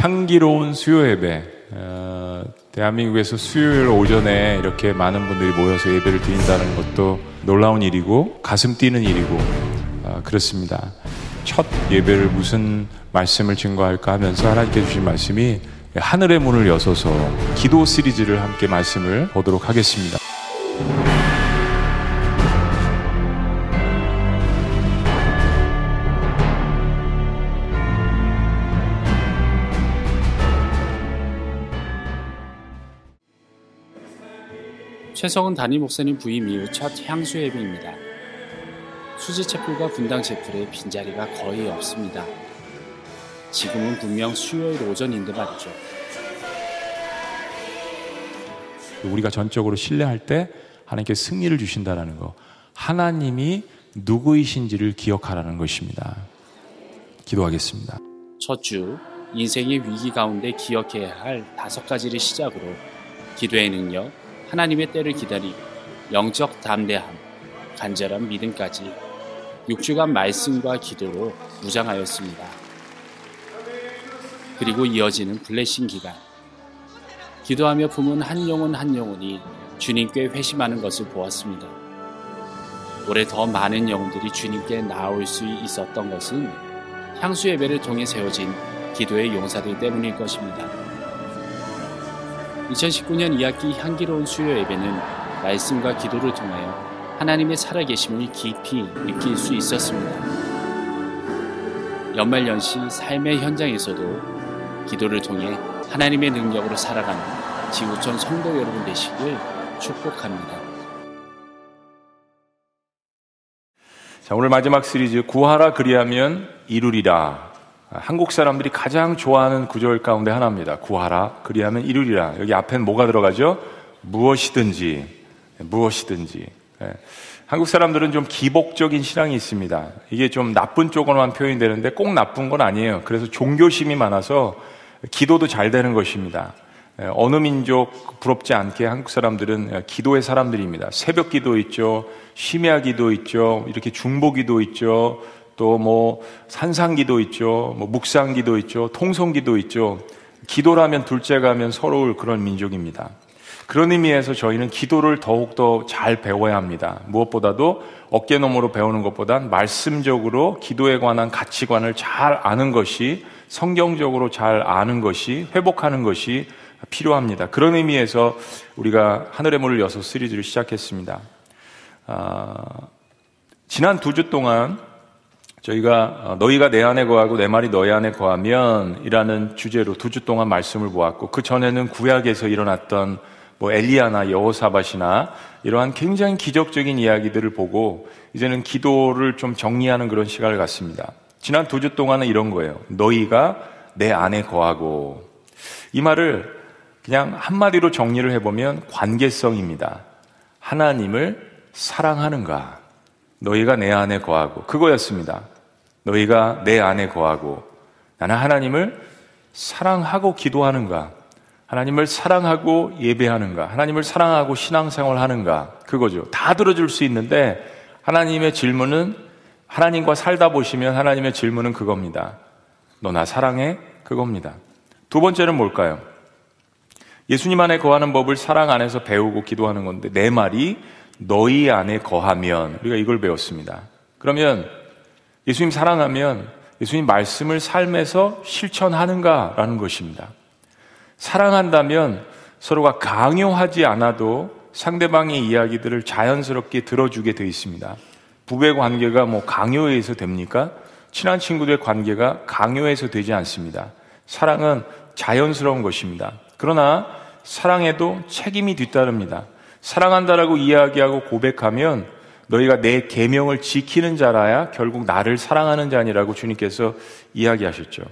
향기로운 수요 예배. 어, 대한민국에서 수요일 오전에 이렇게 많은 분들이 모여서 예배를 드린다는 것도 놀라운 일이고 가슴 뛰는 일이고 어, 그렇습니다. 첫 예배를 무슨 말씀을 증거할까 하면서 하나님께 주신 말씀이 하늘의 문을 여서서 기도 시리즈를 함께 말씀을 보도록 하겠습니다. 최성은 담임 목사님 부임 이후 첫 향수 예배입니다. 수지 채플과 분당 채플에 빈자리가 거의 없습니다. 지금은 분명 수요일 오전인데 말이죠. 우리가 전적으로 신뢰할 때 하나님께 승리를 주신다는 거. 하나님이 누구이신지를 기억하라는 것입니다. 기도하겠습니다. 첫 주, 인생의 위기 가운데 기억해야 할 다섯 가지를 시작으로 기도의 능력, 하나님의 때를 기다리고 영적 담대함, 간절한 믿음까지 6주간 말씀과 기도로 무장하였습니다. 그리고 이어지는 블레싱 기간. 기도하며 품은 한 영혼 한 영혼이 주님께 회심하는 것을 보았습니다. 올해 더 많은 영혼들이 주님께 나올 수 있었던 것은 향수 예배를 통해 세워진 기도의 용사들 때문일 것입니다. 2019년 2학기 향기로운 수요 예배는 말씀과 기도를 통하여 하나님의 살아계심을 깊이 느낄 수 있었습니다. 연말연시 삶의 현장에서도 기도를 통해 하나님의 능력으로 살아가는 지구촌 성도 여러분 되시길 축복합니다. 자, 오늘 마지막 시리즈 구하라 그리하면 이루리라 한국 사람들이 가장 좋아하는 구절 가운데 하나입니다. 구하라, 그리하면 이루리라. 여기 앞엔 뭐가 들어가죠? 무엇이든지, 무엇이든지. 예. 한국 사람들은 좀 기복적인 신앙이 있습니다. 이게 좀 나쁜 쪽으로만 표현이 되는데 꼭 나쁜 건 아니에요. 그래서 종교심이 많아서 기도도 잘 되는 것입니다. 예. 어느 민족 부럽지 않게 한국 사람들은 기도의 사람들입니다. 새벽 기도 있죠. 심야 기도 있죠. 이렇게 중보 기도 있죠. 또 뭐 산상기도 있죠. 뭐 묵상기도 있죠. 통성기도 있죠. 기도라면 둘째가 하면 서러울 그런 민족입니다. 그런 의미에서 저희는 기도를 더욱더 잘 배워야 합니다. 무엇보다도 어깨너머로 배우는 것보단 말씀적으로 기도에 관한 가치관을 잘 아는 것이 성경적으로 잘 아는 것이 회복하는 것이 필요합니다. 그런 의미에서 우리가 하늘의 문을 여서 시리즈를 시작했습니다. 아, 지난 두 주 동안 저희가 어, 너희가 내 안에 거하고 내 말이 너희 안에 거하면 이라는 주제로 두 주 동안 말씀을 보았고 그 전에는 구약에서 일어났던 뭐 엘리야나 여호사밧이나 이러한 굉장히 기적적인 이야기들을 보고 이제는 기도를 좀 정리하는 그런 시간을 갖습니다. 지난 두 주 동안은 이런 거예요. 너희가 내 안에 거하고 이 말을 그냥 한마디로 정리를 해보면 관계성입니다. 하나님을 사랑하는가? 너희가 내 안에 거하고 그거였습니다. 너희가 내 안에 거하고 나는 하나님을 사랑하고 기도하는가? 하나님을 사랑하고 예배하는가? 하나님을 사랑하고 신앙생활 하는가? 그거죠. 다 들어줄 수 있는데 하나님의 질문은 하나님과 살다 보시면 하나님의 질문은 그겁니다. 너 나 사랑해? 그겁니다. 두 번째는 뭘까요? 예수님 안에 거하는 법을 사랑 안에서 배우고 기도하는 건데 내 말이 너희 안에 거하면 우리가 이걸 배웠습니다. 그러면 예수님 사랑하면 예수님 말씀을 삶에서 실천하는가라는 것입니다. 사랑한다면 서로가 강요하지 않아도 상대방의 이야기들을 자연스럽게 들어주게 되어 있습니다. 부부의 관계가 뭐 강요에 서 됩니까? 친한 친구들의 관계가 강요해서 되지 않습니다. 사랑은 자연스러운 것입니다. 그러나 사랑에도 책임이 뒤따릅니다. 사랑한다라고 이야기하고 고백하면 너희가 내 계명을 지키는 자라야 결국 나를 사랑하는 자니라고 주님께서 이야기하셨죠.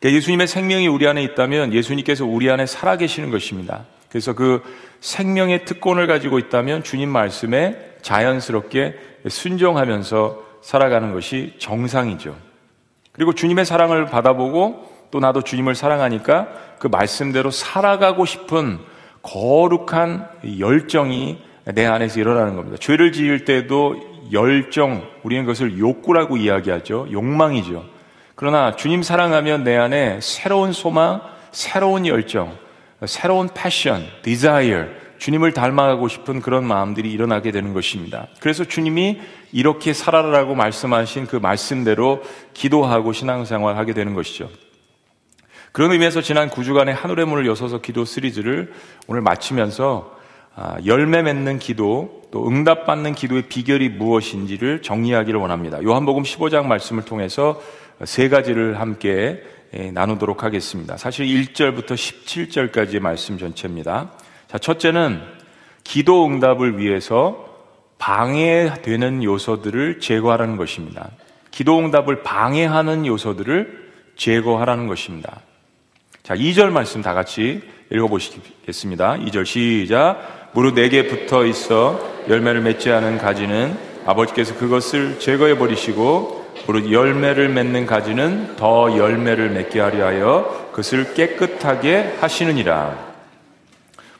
그러니까 예수님의 생명이 우리 안에 있다면 예수님께서 우리 안에 살아 계시는 것입니다. 그래서 그 생명의 특권을 가지고 있다면 주님 말씀에 자연스럽게 순종하면서 살아가는 것이 정상이죠. 그리고 주님의 사랑을 받아보고 또 나도 주님을 사랑하니까 그 말씀대로 살아가고 싶은 거룩한 열정이 내 안에서 일어나는 겁니다. 죄를 지을 때도 열정, 우리는 그것을 욕구라고 이야기하죠. 욕망이죠. 그러나 주님 사랑하면 내 안에 새로운 소망, 새로운 열정, 새로운 패션, desire, 주님을 닮아가고 싶은 그런 마음들이 일어나게 되는 것입니다. 그래서 주님이 이렇게 살아라라고 말씀하신 그 말씀대로 기도하고 신앙생활 하게 되는 것이죠. 그런 의미에서 지난 9주간의 하늘의 문을 여서서 기도 시리즈를 오늘 마치면서 아, 열매 맺는 기도 또 응답받는 기도의 비결이 무엇인지를 정리하기를 원합니다. 요한복음 15장 말씀을 통해서 세 가지를 함께 예, 나누도록 하겠습니다. 사실 1절부터 17절까지의 말씀 전체입니다. 자, 첫째는 기도 응답을 위해서 방해되는 요소들을 제거하라는 것입니다. 기도 응답을 방해하는 요소들을 제거하라는 것입니다. 자, 2절 말씀 다 같이 읽어보시겠습니다. 2절 시작. 무릇 내게 붙어 있어 열매를 맺지 않은 가지는 아버지께서 그것을 제거해 버리시고 무릇 열매를 맺는 가지는 더 열매를 맺게 하려 하여 그것을 깨끗하게 하시느니라.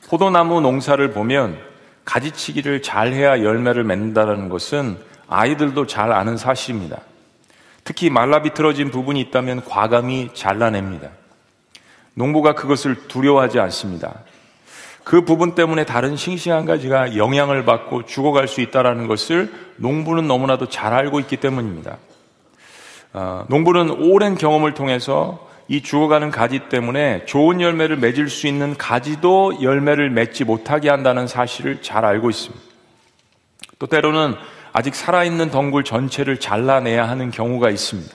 포도나무 농사를 보면 가지치기를 잘 해야 열매를 맺는다는 것은 아이들도 잘 아는 사실입니다. 특히 말라 비틀어진 부분이 있다면 과감히 잘라냅니다. 농부가 그것을 두려워하지 않습니다. 그 부분 때문에 다른 싱싱한 가지가 영향을 받고 죽어갈 수 있다는 것을 농부는 너무나도 잘 알고 있기 때문입니다. 어, 농부는 오랜 경험을 통해서 이 죽어가는 가지 때문에 좋은 열매를 맺을 수 있는 가지도 열매를 맺지 못하게 한다는 사실을 잘 알고 있습니다. 또 때로는 아직 살아있는 덩굴 전체를 잘라내야 하는 경우가 있습니다.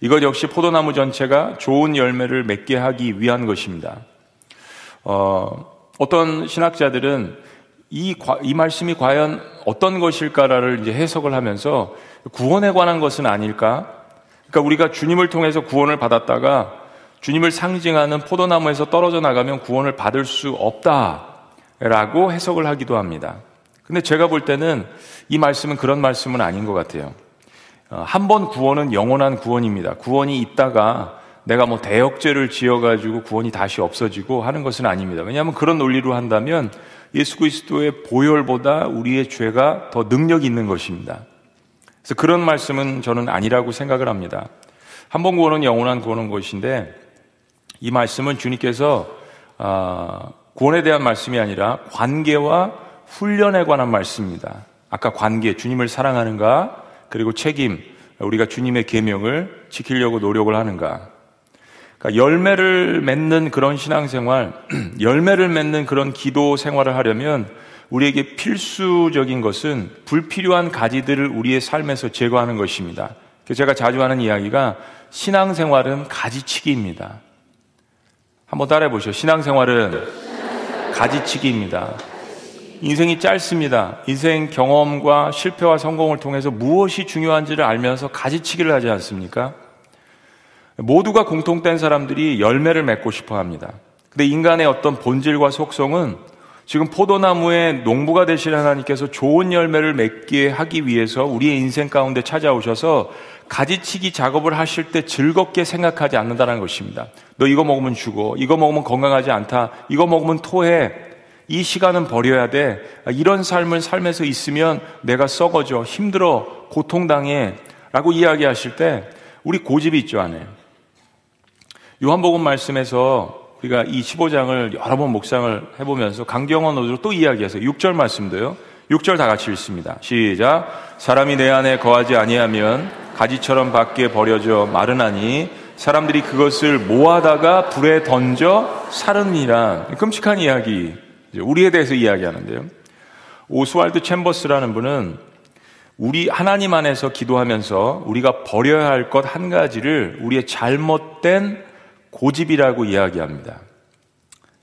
이것 역시 포도나무 전체가 좋은 열매를 맺게 하기 위한 것입니다. 어, 어떤 신학자들은 이, 이 말씀이 과연 어떤 것일까를 이제 해석을 하면서 구원에 관한 것은 아닐까? 그러니까 우리가 주님을 통해서 구원을 받았다가 주님을 상징하는 포도나무에서 떨어져 나가면 구원을 받을 수 없다라고 해석을 하기도 합니다. 근데 제가 볼 때는 이 말씀은 그런 말씀은 아닌 것 같아요. 어, 한번 구원은 영원한 구원입니다. 구원이 있다가 내가 뭐 대역죄를 지어가지고 구원이 다시 없어지고 하는 것은 아닙니다. 왜냐하면 그런 논리로 한다면 예수 그리스도의 보혈보다 우리의 죄가 더 능력이 있는 것입니다. 그래서 그런 말씀은 저는 아니라고 생각을 합니다. 한 번 구원은 영원한 구원은 것인데 이 말씀은 주님께서 아, 구원에 대한 말씀이 아니라 관계와 훈련에 관한 말씀입니다. 아까 관계, 주님을 사랑하는가, 그리고 책임, 우리가 주님의 계명을 지키려고 노력을 하는가. 그러니까 열매를 맺는 그런 신앙생활, 열매를 맺는 그런 기도 생활을 하려면 우리에게 필수적인 것은 불필요한 가지들을 우리의 삶에서 제거하는 것입니다. 제가 자주 하는 이야기가 신앙생활은 가지치기입니다. 한번 따라해 보시죠. 신앙생활은 가지치기입니다. 인생이 짧습니다. 인생 경험과 실패와 성공을 통해서 무엇이 중요한지를 알면서 가지치기를 하지 않습니까? 모두가 공통된 사람들이 열매를 맺고 싶어 합니다. 근데 인간의 어떤 본질과 속성은 지금 포도나무의 농부가 되실 하나님께서 좋은 열매를 맺게 하기 위해서 우리의 인생 가운데 찾아오셔서 가지치기 작업을 하실 때 즐겁게 생각하지 않는다는 것입니다. 너 이거 먹으면 죽어. 이거 먹으면 건강하지 않다. 이거 먹으면 토해. 이 시간은 버려야 돼. 이런 삶을 삶에서 있으면 내가 썩어져. 힘들어. 고통당해. 라고 이야기하실 때 우리 고집이 있죠, 안에. 요한복음 말씀에서 우리가 이 15장을 여러 번 묵상을 해보면서 강경원 어조로 또 이야기해서 6절 말씀도요. 6절 다 같이 읽습니다. 시작. 사람이 내 안에 거하지 아니하면 가지처럼 밖에 버려져 마르나니 사람들이 그것을 모아다가 불에 던져 사르니라. 끔찍한 이야기. 우리에 대해서 이야기하는데요. 오스왈드 챔버스라는 분은 우리 하나님 안에서 기도하면서 우리가 버려야 할 것 한 가지를 우리의 잘못된 고집이라고 이야기합니다.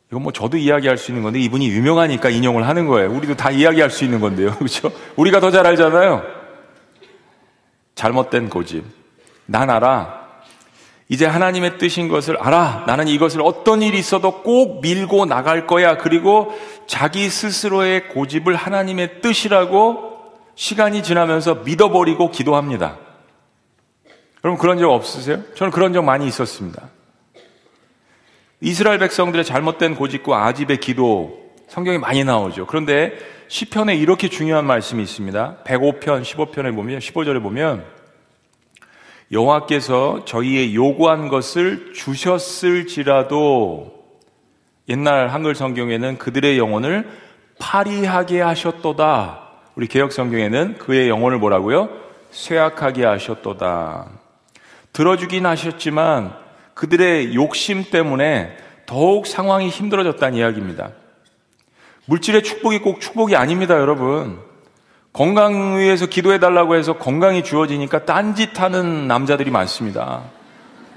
이건 뭐 저도 이야기할 수 있는 건데 이분이 유명하니까 인용을 하는 거예요. 우리도 다 이야기할 수 있는 건데요. 그렇죠? 우리가 더 잘 알잖아요. 잘못된 고집. 난 알아. 이제 하나님의 뜻인 것을 알아. 나는 이것을 어떤 일이 있어도 꼭 밀고 나갈 거야. 그리고 자기 스스로의 고집을 하나님의 뜻이라고 시간이 지나면서 믿어버리고 기도합니다. 여러분 그런 적 없으세요? 저는 그런 적 많이 있었습니다. 이스라엘 백성들의 잘못된 고집과 아집의 기도 성경에 많이 나오죠. 그런데 시편에 이렇게 중요한 말씀이 있습니다. 105편 15편에 보면 15절에 보면 여호와께서 저희의 요구한 것을 주셨을지라도 옛날 한글 성경에는 그들의 영혼을 파리하게 하셨도다. 우리 개혁 성경에는 그의 영혼을 뭐라고요? 쇠약하게 하셨도다. 들어주긴 하셨지만 그들의 욕심 때문에 더욱 상황이 힘들어졌다는 이야기입니다. 물질의 축복이 꼭 축복이 아닙니다, 여러분. 건강 위해서 기도해 달라고 해서 건강이 주어지니까 딴짓하는 남자들이 많습니다.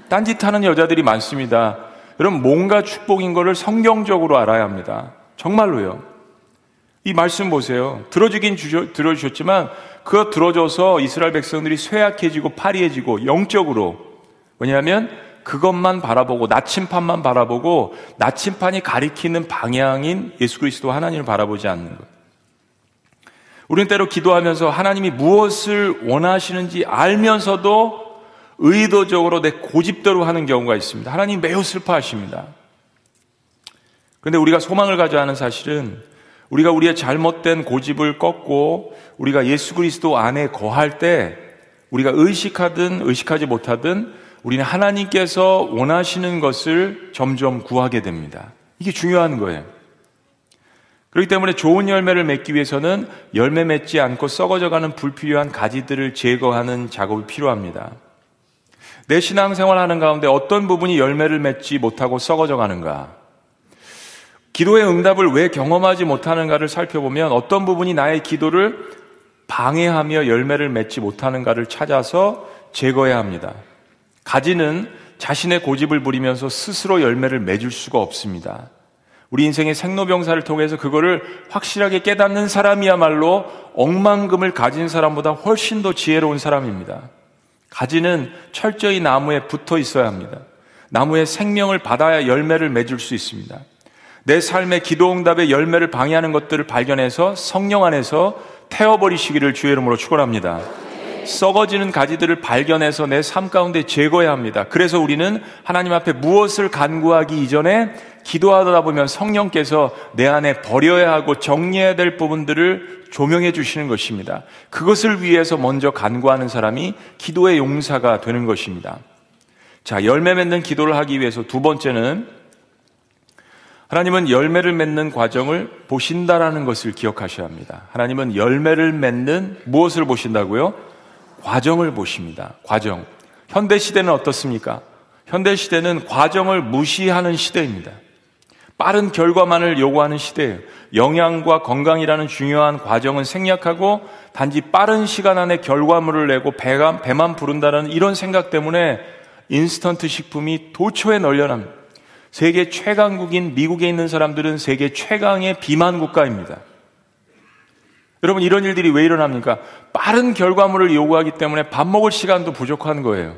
딴짓하는 여자들이 많습니다. 여러분 뭔가 축복인 것을 성경적으로 알아야 합니다. 정말로요. 이 말씀 보세요. 들어주긴 주셔, 들어주셨지만 그 들어줘서 이스라엘 백성들이 쇠약해지고 파리해지고 영적으로 왜냐하면 그것만 바라보고 나침판만 바라보고 나침판이 가리키는 방향인 예수 그리스도 하나님을 바라보지 않는 것. 우리는 때로 기도하면서 하나님이 무엇을 원하시는지 알면서도 의도적으로 내 고집대로 하는 경우가 있습니다. 하나님 매우 슬퍼하십니다. 그런데 우리가 소망을 가져야 하는 사실은 우리가 우리의 잘못된 고집을 꺾고 우리가 예수 그리스도 안에 거할 때 우리가 의식하든 의식하지 못하든 우리는 하나님께서 원하시는 것을 점점 구하게 됩니다. 이게 중요한 거예요. 그렇기 때문에 좋은 열매를 맺기 위해서는 열매 맺지 않고 썩어져가는 불필요한 가지들을 제거하는 작업이 필요합니다. 내 신앙생활 하는 가운데 어떤 부분이 열매를 맺지 못하고 썩어져 가는가? 기도의 응답을 왜 경험하지 못하는가를 살펴보면 어떤 부분이 나의 기도를 방해하며 열매를 맺지 못하는가를 찾아서 제거해야 합니다. 가지는 자신의 고집을 부리면서 스스로 열매를 맺을 수가 없습니다. 우리 인생의 생로병사를 통해서 그거를 확실하게 깨닫는 사람이야말로 억만금을 가진 사람보다 훨씬 더 지혜로운 사람입니다. 가지는 철저히 나무에 붙어 있어야 합니다. 나무의 생명을 받아야 열매를 맺을 수 있습니다. 내 삶의 기도응답의 열매를 방해하는 것들을 발견해서 성령 안에서 태워버리시기를 주의 이름으로 축원합니다. 썩어지는 가지들을 발견해서 내 삶 가운데 제거해야 합니다. 그래서 우리는 하나님 앞에 무엇을 간구하기 이전에 기도하다 보면 성령께서 내 안에 버려야 하고 정리해야 될 부분들을 조명해 주시는 것입니다. 그것을 위해서 먼저 간구하는 사람이 기도의 용사가 되는 것입니다. 자, 열매 맺는 기도를 하기 위해서 두 번째는 하나님은 열매를 맺는 과정을 보신다라는 것을 기억하셔야 합니다. 하나님은 열매를 맺는 무엇을 보신다고요? 과정을 보십니다. 과정. 현대 시대는 어떻습니까? 현대 시대는 과정을 무시하는 시대입니다. 빠른 결과만을 요구하는 시대예요. 영양과 건강이라는 중요한 과정은 생략하고 단지 빠른 시간 안에 결과물을 내고 배가, 배만 부른다는 이런 생각 때문에 인스턴트 식품이 도처에 널려납니다. 세계 최강국인 미국에 있는 사람들은 세계 최강의 비만 국가입니다. 여러분 이런 일들이 왜 일어납니까? 빠른 결과물을 요구하기 때문에 밥 먹을 시간도 부족한 거예요.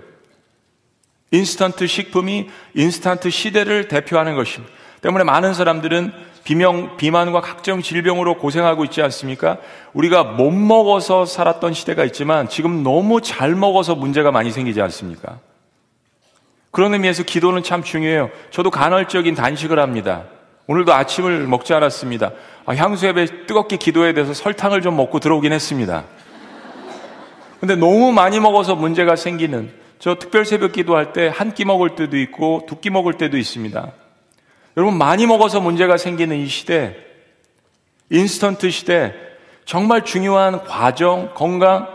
인스턴트 식품이 인스턴트 시대를 대표하는 것입니다. 때문에 많은 사람들은 비명, 비만과 각종 질병으로 고생하고 있지 않습니까? 우리가 못 먹어서 살았던 시대가 있지만 지금 너무 잘 먹어서 문제가 많이 생기지 않습니까? 그런 의미에서 기도는 참 중요해요. 저도 간헐적인 단식을 합니다. 오늘도 아침을 먹지 않았습니다. 아, 향수협에 뜨겁게 기도해야 돼서 설탕을 좀 먹고 들어오긴 했습니다. 근데 너무 많이 먹어서 문제가 생기는 저 특별 새벽 기도할 때 한 끼 먹을 때도 있고 두 끼 먹을 때도 있습니다. 여러분 많이 먹어서 문제가 생기는 이 시대, 인스턴트 시대, 정말 중요한 과정, 건강,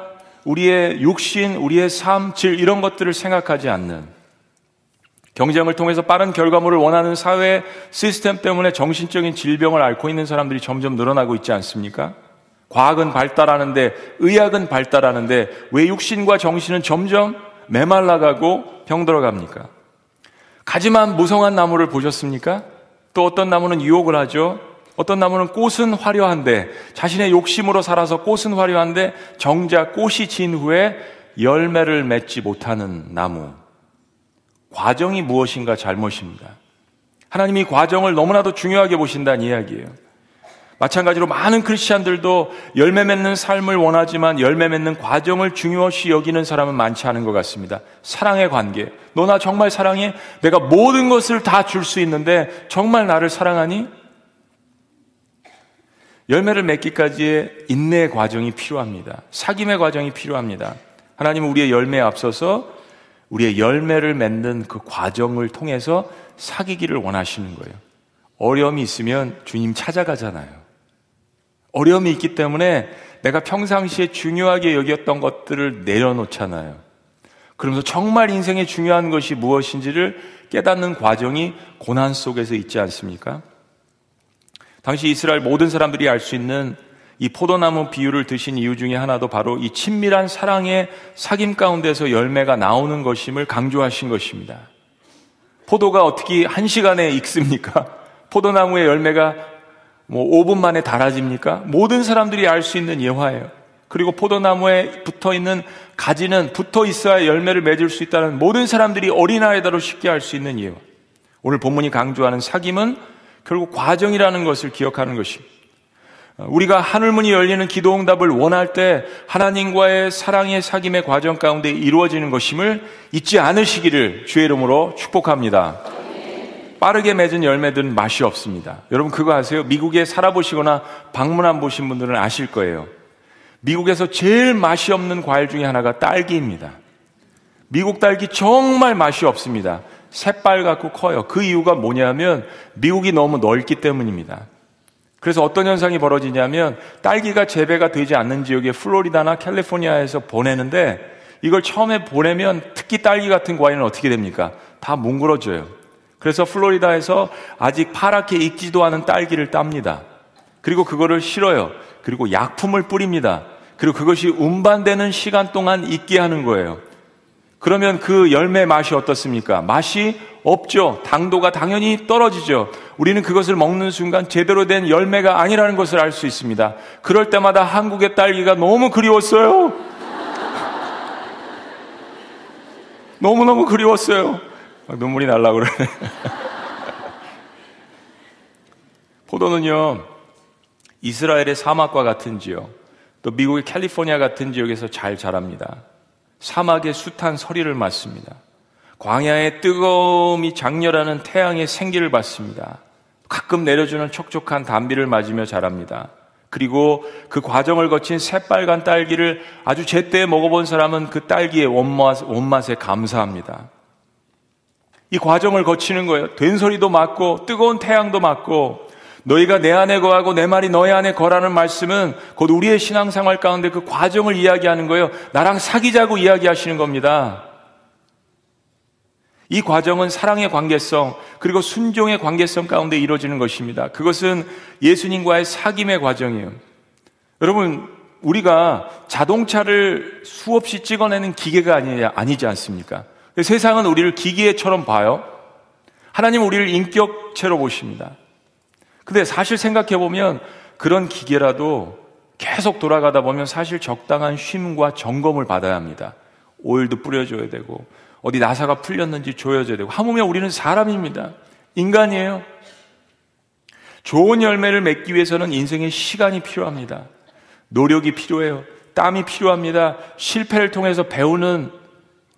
우리의 육신, 우리의 삶, 질 이런 것들을 생각하지 않는 경쟁을 통해서 빠른 결과물을 원하는 사회 시스템 때문에 정신적인 질병을 앓고 있는 사람들이 점점 늘어나고 있지 않습니까? 과학은 발달하는데 의학은 발달하는데 왜 육신과 정신은 점점 메말라가고 병들어갑니까? 가지만 무성한 나무를 보셨습니까? 또 어떤 나무는 유혹을 하죠. 어떤 나무는 꽃은 화려한데 자신의 욕심으로 살아서 꽃은 화려한데 정작 꽃이 진 후에 열매를 맺지 못하는 나무. 과정이 무엇인가 잘못입니다. 하나님이 과정을 너무나도 중요하게 보신다는 이야기예요. 마찬가지로 많은 크리스찬들도 열매 맺는 삶을 원하지만 열매 맺는 과정을 중요시 여기는 사람은 많지 않은 것 같습니다. 사랑의 관계. 너 나 정말 사랑해? 내가 모든 것을 다 줄 수 있는데 정말 나를 사랑하니? 열매를 맺기까지의 인내의 과정이 필요합니다. 사귐의 과정이 필요합니다. 하나님은 우리의 열매에 앞서서 우리의 열매를 맺는 그 과정을 통해서 사귀기를 원하시는 거예요. 어려움이 있으면 주님 찾아가잖아요. 어려움이 있기 때문에 내가 평상시에 중요하게 여겼던 것들을 내려놓잖아요. 그러면서 정말 인생에 중요한 것이 무엇인지를 깨닫는 과정이 고난 속에서 있지 않습니까? 당시 이스라엘 모든 사람들이 알 수 있는 이 포도나무 비유를 드신 이유 중에 하나도 바로 이 친밀한 사랑의 사귐 가운데서 열매가 나오는 것임을 강조하신 것입니다. 포도가 어떻게 한 시간에 익습니까? 포도나무의 열매가 뭐 5분 만에 달아집니까? 모든 사람들이 알 수 있는 예화예요. 그리고 포도나무에 붙어 있는 가지는 붙어 있어야 열매를 맺을 수 있다는 모든 사람들이 어린아이다로 쉽게 알 수 있는 예화. 오늘 본문이 강조하는 사귐은 결국 과정이라는 것을 기억하는 것입니다. 우리가 하늘문이 열리는 기도 응답을 원할 때 하나님과의 사랑의 사귐의 과정 가운데 이루어지는 것임을 잊지 않으시기를 주의 이름으로 축복합니다. 빠르게 맺은 열매들은 맛이 없습니다. 여러분 그거 아세요? 미국에 살아보시거나 방문 안 보신 분들은 아실 거예요. 미국에서 제일 맛이 없는 과일 중에 하나가 딸기입니다. 미국 딸기 정말 맛이 없습니다. 새빨 갖고 커요. 그 이유가 뭐냐면 미국이 너무 넓기 때문입니다. 그래서 어떤 현상이 벌어지냐면 딸기가 재배가 되지 않는 지역에 플로리다나 캘리포니아에서 보내는데 이걸 처음에 보내면 특히 딸기 같은 과일은 어떻게 됩니까? 다 뭉그러져요. 그래서 플로리다에서 아직 파랗게 익지도 않은 딸기를 땁니다. 그리고 그거를 실어요. 그리고 약품을 뿌립니다. 그리고 그것이 운반되는 시간 동안 익게 하는 거예요. 그러면 그 열매 맛이 어떻습니까? 맛이 없죠. 당도가 당연히 떨어지죠. 우리는 그것을 먹는 순간 제대로 된 열매가 아니라는 것을 알 수 있습니다. 그럴 때마다 한국의 딸기가 너무 그리웠어요. 너무너무 그리웠어요. 눈물이 날라 그러네. 포도는요, 이스라엘의 사막과 같은 지역, 또 미국의 캘리포니아 같은 지역에서 잘 자랍니다. 사막의 숱한 서리를 맞습니다. 광야의 뜨거움이 장렬하는 태양의 생기를 받습니다. 가끔 내려주는 촉촉한 단비를 맞으며 자랍니다. 그리고 그 과정을 거친 새빨간 딸기를 아주 제때 먹어본 사람은 그 딸기의 원맛, 원맛에 감사합니다. 이 과정을 거치는 거예요. 된소리도 맞고 뜨거운 태양도 맞고 너희가 내 안에 거하고 내 말이 너희 안에 거라는 말씀은 곧 우리의 신앙생활 가운데 그 과정을 이야기하는 거예요. 나랑 사귀자고 이야기하시는 겁니다. 이 과정은 사랑의 관계성 그리고 순종의 관계성 가운데 이루어지는 것입니다. 그것은 예수님과의 사귐의 과정이에요. 여러분 우리가 자동차를 수없이 찍어내는 기계가 아니, 아니지 않습니까? 세상은 우리를 기계처럼 봐요. 하나님은 우리를 인격체로 보십니다. 근데 사실 생각해 보면 그런 기계라도 계속 돌아가다 보면 사실 적당한 쉼과 점검을 받아야 합니다. 오일도 뿌려줘야 되고 어디 나사가 풀렸는지 조여줘야 되고 하물며 우리는 사람입니다. 인간이에요. 좋은 열매를 맺기 위해서는 인생의 시간이 필요합니다. 노력이 필요해요. 땀이 필요합니다. 실패를 통해서 배우는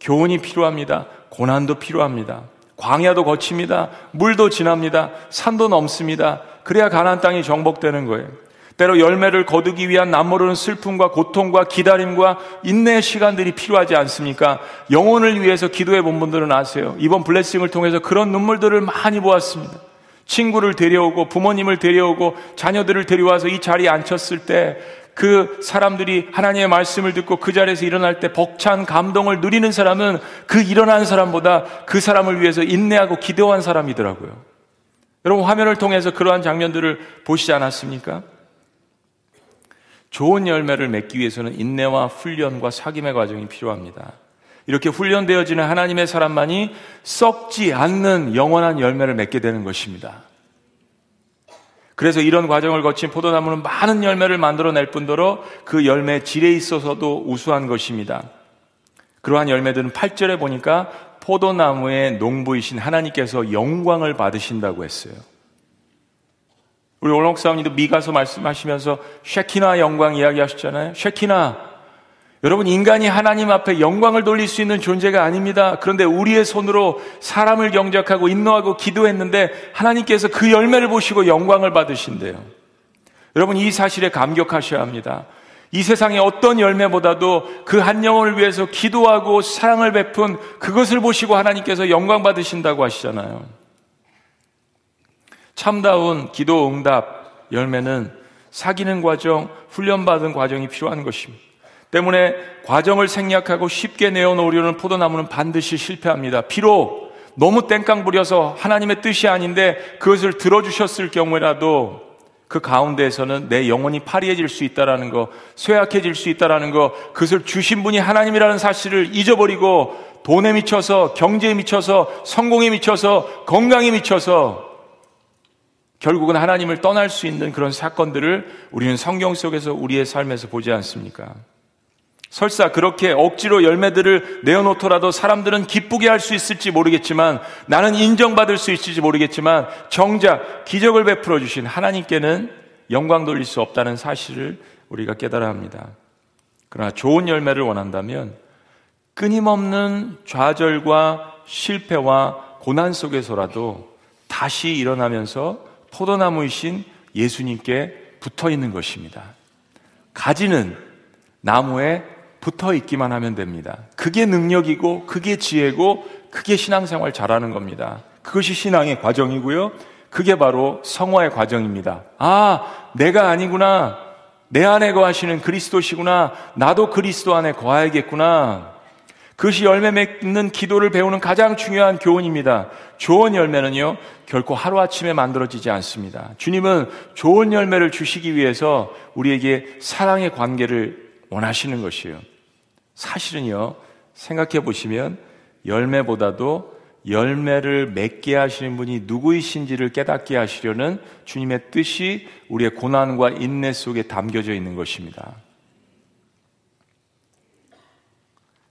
교훈이 필요합니다. 고난도 필요합니다. 광야도 거칩니다. 물도 지납니다. 산도 넘습니다. 그래야 가나안 땅이 정복되는 거예요. 때로 열매를 거두기 위한 남모르는 슬픔과 고통과 기다림과 인내의 시간들이 필요하지 않습니까? 영혼을 위해서 기도해 본 분들은 아세요. 이번 블레싱을 통해서 그런 눈물들을 많이 보았습니다. 친구를 데려오고 부모님을 데려오고 자녀들을 데려와서 이 자리에 앉혔을 때 그 사람들이 하나님의 말씀을 듣고 그 자리에서 일어날 때 벅찬 감동을 누리는 사람은 그 일어난 사람보다 그 사람을 위해서 인내하고 기도한 사람이더라고요. 여러분 화면을 통해서 그러한 장면들을 보시지 않았습니까? 좋은 열매를 맺기 위해서는 인내와 훈련과 사귐의 과정이 필요합니다. 이렇게 훈련되어지는 하나님의 사람만이 썩지 않는 영원한 열매를 맺게 되는 것입니다. 그래서 이런 과정을 거친 포도나무는 많은 열매를 만들어낼 뿐더러 그 열매 질에 있어서도 우수한 것입니다. 그러한 열매들은 8절에 보니까 포도나무의 농부이신 하나님께서 영광을 받으신다고 했어요. 우리 오롱 사모님도 미가서 말씀하시면서 쉐키나 영광 이야기하셨잖아요. 쉐키나 여러분 인간이 하나님 앞에 영광을 돌릴 수 있는 존재가 아닙니다. 그런데 우리의 손으로 사람을 경작하고 인노하고 기도했는데 하나님께서 그 열매를 보시고 영광을 받으신대요. 여러분 이 사실에 감격하셔야 합니다. 이 세상의 어떤 열매보다도 그 한 영혼을 위해서 기도하고 사랑을 베푼 그것을 보시고 하나님께서 영광 받으신다고 하시잖아요. 참다운 기도 응답 열매는 사귀는 과정, 훈련받은 과정이 필요한 것입니다. 때문에 과정을 생략하고 쉽게 내어놓으려는 포도나무는 반드시 실패합니다. 비록 너무 땡깡 부려서 하나님의 뜻이 아닌데 그것을 들어주셨을 경우에라도 그 가운데에서는 내 영혼이 파리해질 수 있다라는 거, 쇠약해질 수 있다라는 거, 그것을 주신 분이 하나님이라는 사실을 잊어버리고 돈에 미쳐서, 경제에 미쳐서, 성공에 미쳐서, 건강에 미쳐서 결국은 하나님을 떠날 수 있는 그런 사건들을 우리는 성경 속에서 우리의 삶에서 보지 않습니까? 설사 그렇게 억지로 열매들을 내어놓더라도 사람들은 기쁘게 할 수 있을지 모르겠지만 나는 인정받을 수 있을지 모르겠지만 정작 기적을 베풀어 주신 하나님께는 영광 돌릴 수 없다는 사실을 우리가 깨달아야 합니다. 그러나 좋은 열매를 원한다면 끊임없는 좌절과 실패와 고난 속에서라도 다시 일어나면서 포도나무이신 예수님께 붙어 있는 것입니다. 가지는 나무에 붙어 있기만 하면 됩니다. 그게 능력이고, 그게 지혜고, 그게 신앙생활 잘하는 겁니다. 그것이 신앙의 과정이고요. 그게 바로 성화의 과정입니다. 아, 내가 아니구나. 내 안에 거하시는 그리스도시구나. 나도 그리스도 안에 거하야겠구나. 그것이 열매 맺는 기도를 배우는 가장 중요한 교훈입니다. 좋은 열매는요, 결코 하루아침에 만들어지지 않습니다. 주님은 좋은 열매를 주시기 위해서 우리에게 사랑의 관계를 원하시는 것이에요. 사실은요, 생각해 보시면 열매보다도 열매를 맺게 하시는 분이 누구이신지를 깨닫게 하시려는 주님의 뜻이 우리의 고난과 인내 속에 담겨져 있는 것입니다.